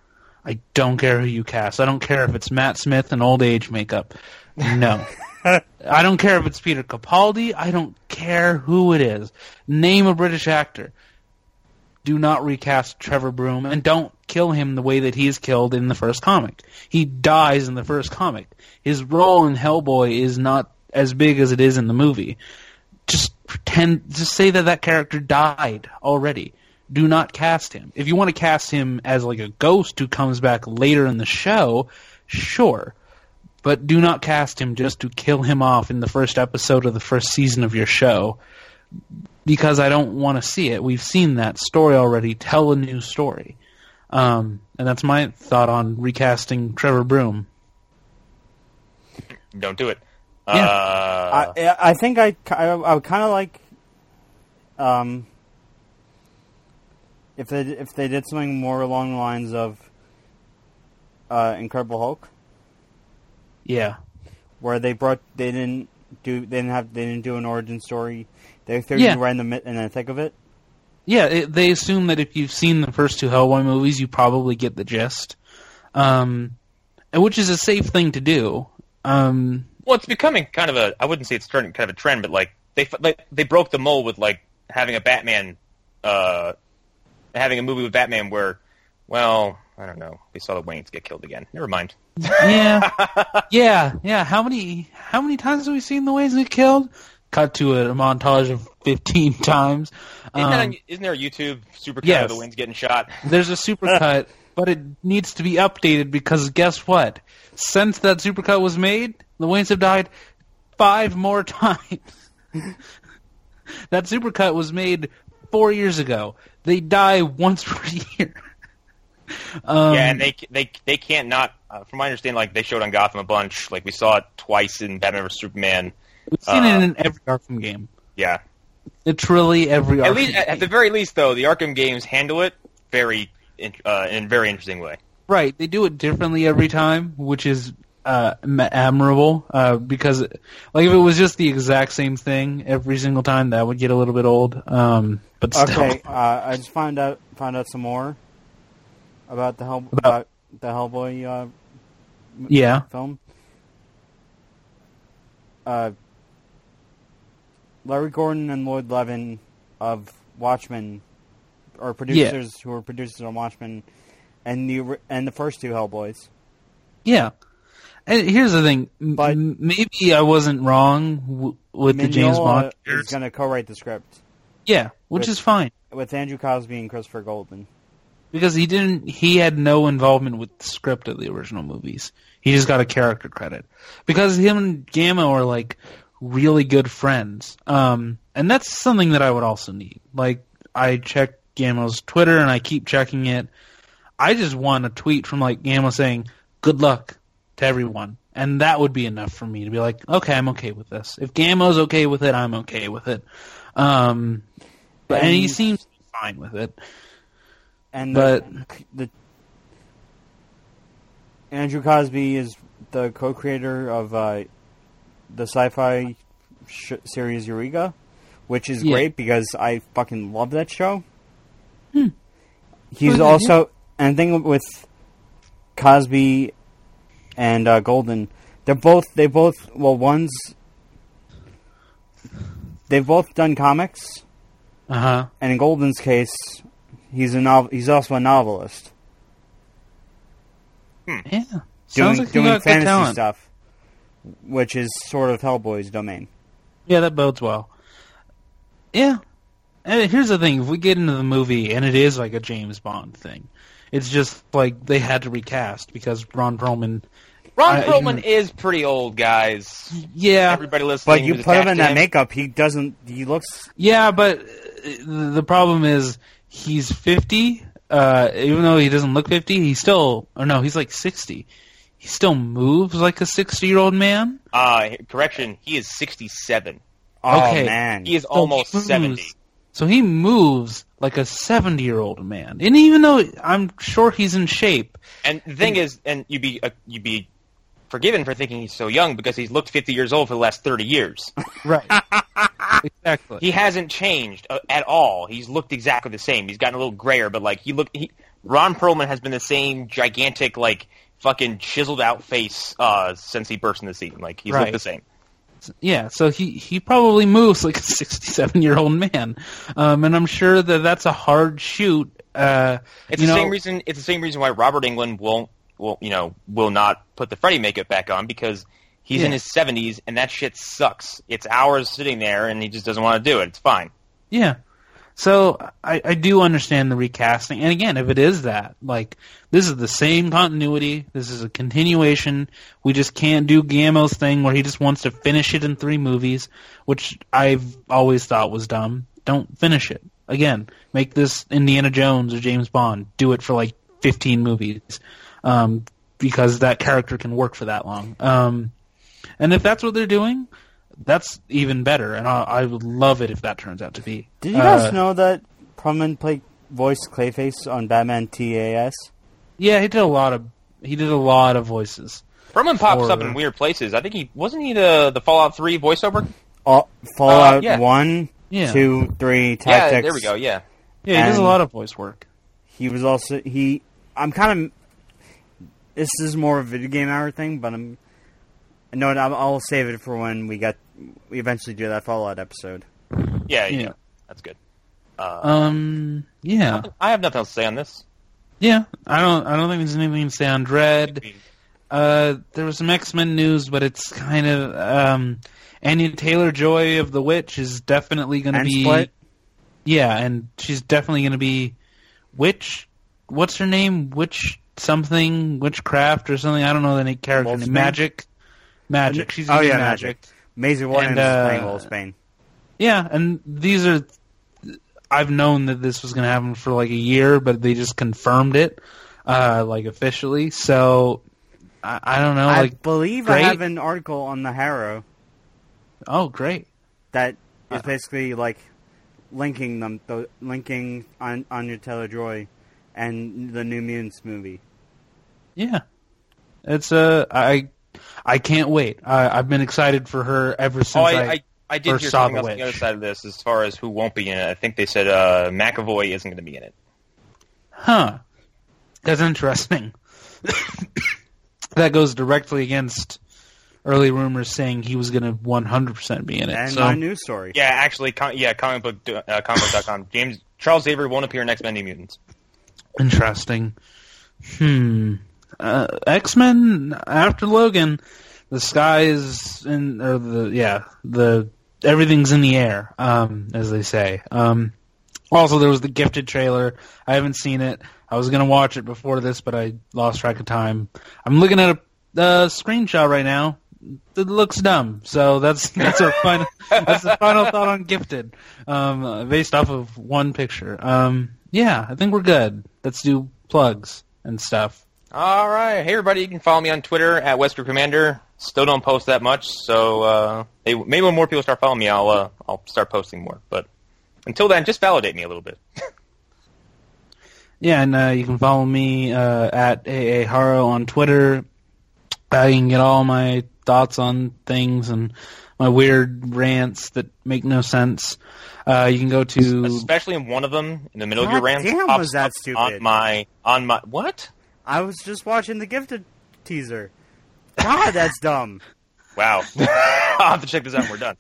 I don't care who you cast. I don't care if it's Matt Smith in old age makeup. No. I don't care if it's Peter Capaldi. I don't care who it is. Name a British actor. Do not recast Trevor Broom and don't kill him the way that he is killed in the first comic. He dies in the first comic. His role in Hellboy is not as big as it is in the movie. Just pretend, just say that that character died already. Do not cast him. If you want to cast him as like a ghost who comes back later in the show, sure. But do not cast him just to kill him off in the first episode of the first season of your show because I don't want to see it. We've seen that story already. Tell a new story. Um, and that's my thought on recasting Trevor Broom. Don't do it. Yeah. Uh, I I think I I, I would kind of like um if they if they did something more along the lines of uh, Incredible Hulk, Yeah. where they brought they didn't do they didn't have they didn't do an origin story. They threw Yeah. you right in the mid- in the thick of it. Yeah, it, they assume that if you've seen the first two Hellboy movies, you probably get the gist, um, and which is a safe thing to do. Um, well, it's becoming kind of a I wouldn't say it's turning kind of a trend, but like they like, they broke the mold with like having a Batman, uh, having a movie with Batman where, well, I don't know, we saw the Waynes get killed again. Never mind. yeah, yeah, yeah. How many how many times have we seen the Waynes get killed? Cut to a, montage of fifteen times. Isn't, Um, on, isn't there a YouTube supercut yes. of the Waynes getting shot? There's a supercut, but it needs to be updated because guess what? Since that supercut was made, the Waynes have died five more times. that supercut was made four years ago. They die once per year. Um, yeah, and they they they can't not. Uh, from my understanding, like they showed on Gotham a bunch. Like we saw it twice in Batman vs Superman. we've seen uh, it in every Arkham game. Yeah. Literally every At Arkham least, at, game. at the very least, though, the Arkham games handle it very in, uh, in a very interesting way. Right, they do it differently every time, which is uh, admirable. Uh, because, like, if it was just the exact same thing every single time, that would get a little bit old. Um, but still, Okay, uh, I just found out found out some more about the Hell about the Hellboy uh, yeah, film. Uh, Larry Gordon and Lloyd Levin of Watchmen are producers who were producers on Watchmen, and the and the first two Hellboys. yeah. And here's the thing: But- m- maybe I wasn't wrong w- with the James Mignola Bond. is going to co-write the script Yeah, which With- is fine with Andrew Cosby and Christopher Golden. because he didn't. He had no involvement with the script of the original movies. He just got a character credit because him and Gamma are like really good friends. Um, and that's something that I would also need. Like I check Gamma's Twitter and I keep checking it. I just want a tweet from like Gamma saying "Good luck" to everyone. and that would be enough for me to be like, okay, I'm okay with this. If Gamo's okay with it, I'm okay with it. Um, but, and he seems fine with it. And But- the, the Andrew Cosby is the co-creator of uh, the sci-fi sh- series Eureka, which is Yeah. great because I fucking love that show. Hmm. He's also and thing with Cosby and uh, Golden, they're both they both well one's they've both done comics, Uh huh. and in Golden's case, he's a nov- he's also a novelist. Yeah. doing Sounds like you doing got good fantasy talent. stuff, which is sort of Hellboy's domain. Yeah, that bodes well. Yeah. And here's the thing: if we get into the movie and it is like a James Bond thing, it's just like they had to recast because Ron Perlman. Ron I- Perlman is pretty old, guys. Yeah, Everybody listening. But you put him in to that makeup, he doesn't. He looks. yeah, but uh, the problem is he's 50. Uh, even though he doesn't look 50, he's still. Or no, he's like 60. He still moves like a 60 year old man. Uh, correction, he is 67. Oh Okay. man, He is So almost he 70. So he moves like a 70 year old man. And even though I'm sure he's in shape, And the thing is, and you'd be uh, you'd be forgiven for thinking he's so young because he's looked 50 years old for the last 30 years. right? exactly. he hasn't changed uh, at all. He's looked exactly the same. He's gotten a little grayer, but like he look he Ron Perlman has been the same gigantic like fucking chiseled out face uh since he burst in the scene. Like he's Right. looked the same. Yeah, so he he probably moves like a 67 year old man, um, and I'm sure that that's a hard shoot. Uh, It's you the know, same reason. It's the same reason why Robert Englund won't, will you know, will not put the Freddy makeup back on because he's in his seventies and that shit sucks. It's hours sitting there and he just doesn't want to do it. It's fine. Yeah. So I, I do understand the recasting, and again, if it is that, like, this is the same continuity. This is a continuation. We just can't do Gamo's thing where he just wants to finish it in three movies, which I've always thought was dumb. Don't finish it. Again, make this Indiana Jones or James Bond. Do it for like 15 movies, um, because that character can work for that long. Um, and if that's what they're doing, that's even better, and I, I would love it if that turns out to be. Did you guys Uh, know that Perlman played voice Clayface on Batman TAS? Yeah, he did a lot of he did a lot of voices. Perlman pops Or- up in weird places. I think he wasn't he the the Fallout Three voiceover. All, Fallout Uh, yeah. One, Yeah. Two, Three, Yeah, there we go. Yeah, Yeah, he does a lot of voice work. He was also he. I'm kind of. This is more of a video game hour thing, but I'm. No, I'll, I'll save it for when we get we eventually do that Fallout episode. yeah, yeah. Yeah. That's good. Uh, Um, yeah, I have nothing else to say on this. yeah. I don't I don't think there's anything to say on Dredd. Uh, there was some X Men news, but it's kind of um, Anya Taylor Joy of the Witch is definitely going to be Split? yeah, and she's definitely going to be Witch. What's her name? Witch something, Witchcraft or something. I don't know the name, character. Wolfsbane? Magic, Magic. She's Oh, yeah, magic. Magic. Maisie Williams And, uh, playing Wolfsbane. Yeah, and these are. I've known that this was going to happen for like a year, but they just confirmed it, uh, like officially. So I, I don't know. I Like, believe great. I have an article on the Haro oh, great. that is Uh. basically like linking them, th- linking on Anya Taylor Joy and the New Mutants movie. Yeah, it's uh, I I can't wait. I, I've been excited for her ever since Oh, I. I, I, I did first hear saw something The else on the other side of this as far as who won't be in it. I think they said uh, McAvoy isn't going to be in it. Huh. That's interesting. that goes directly against early rumors saying he was going to 100% be in it. And so, my news story. Yeah, actually, com- yeah, comic book, uh, comicbook.com. James Charles Avery won't appear in X Men Mutants. interesting. Hmm. Uh, X Men after Logan, the sky is in, or the yeah, the everything's in the air, um, as they say. Um, also, there was the Gifted trailer. I haven't seen it. I was gonna watch it before this, but I lost track of time. I'm looking at a uh, screenshot right now. It looks dumb. So that's that's our final that's the final thought on Gifted, um, uh, based off of one picture. Um, yeah, I think we're good. Let's do plugs and stuff. All right. Hey, everybody. You can follow me on Twitter at Western Commander. Still don't post that much, so uh, maybe when more people start following me, I'll uh, I'll start posting more. But until then, just validate me a little bit. Yeah, and uh, you can follow me uh, at AA Haro on Twitter. Uh, you can get all my thoughts on things and my weird rants that make no sense. Uh, you can go to Especially in one of them, in the middle of your God rant, damn, pops was that up stupid. on my on my what? I was just watching the gifted teaser. God, that's dumb. Wow. I'll have to check this out when we're done.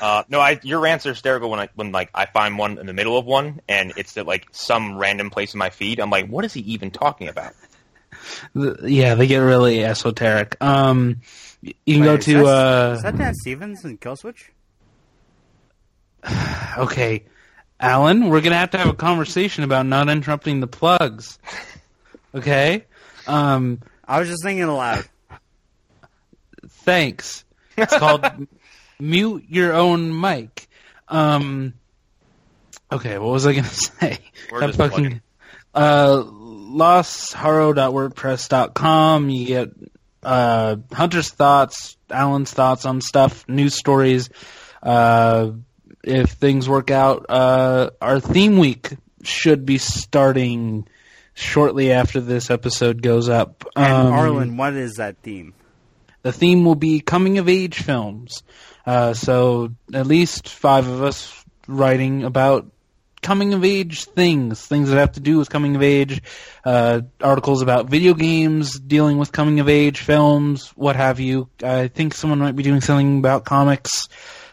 Uh, no, I, your rants are hysterical when I when like I find one in the middle of one and it's at like some random place in my feed. I'm like, what is he even talking about? the, yeah, they get really esoteric. Um, you can Wait, go to that- uh, Is that Dan Stevens and Killswitch? okay, Alan. We're gonna have to have a conversation about not interrupting the plugs. Okay. Um, I was just thinking aloud. thanks. It's called mute your own mic. Um, okay, what was I gonna say? We're That just fucking plugging. uh, lostharo.wordpress.com. You get uh, Hunter's thoughts, Alan's thoughts on stuff, news stories. Uh, if things work out, uh, our theme week should be starting shortly after this episode goes up. And Um, Arlen, what is that theme? the theme will be coming of age films. Uh, so at least five of us writing about coming of age things, things that have to do with coming of age, uh, articles about video games, dealing with coming of age films, what have you. I think someone might be doing something about comics.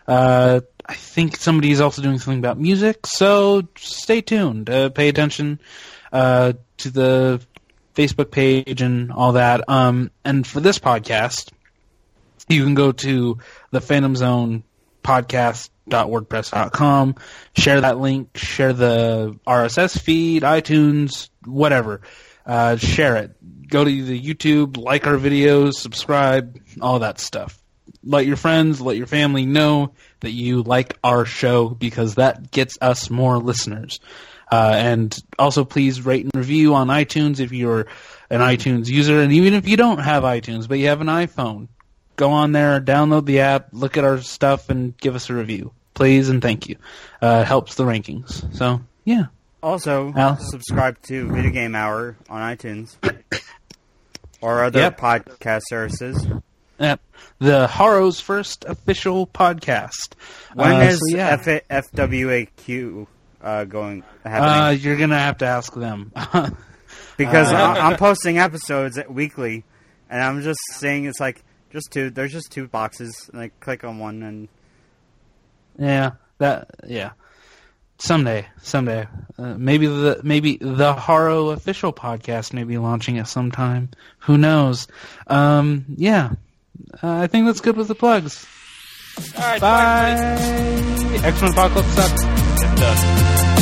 Uh, I think somebody is also doing something about music. So stay tuned. Uh, pay attention uh, to the Facebook page and all that. Um, and for this podcast, you can go to the Phantom Zone share that link, share the RSS feed, iTunes, whatever. Uh, share it. Go to the YouTube, like our videos, subscribe, all that stuff. Let your friends, let your family know that you like our show because that gets us more listeners. Uh, and also, please rate and review on iTunes if you're an iTunes user, and even if you don't have iTunes but you have an iPhone, go on there, download the app, look at our stuff, and give us a review, please and thank you. Uh, it helps the rankings. So yeah, Also, Al? subscribe to Video Game Hour on iTunes or other Yep. podcast services. Yep. the Haro's first official podcast. When Uh, is so, yeah. F- FWAQ uh, going Uh, you're gonna have to ask them. because uh, I- I'm posting episodes weekly, and I'm just saying it's like just two. There's just two boxes, and I click on one, and Yeah, that yeah. Someday, someday, uh, maybe the maybe the Haro official podcast may be launching at some time. Who knows? Um, yeah, uh, I think that's good with the plugs. All right, Bye. bye. X Men Apocalypse sucks dust.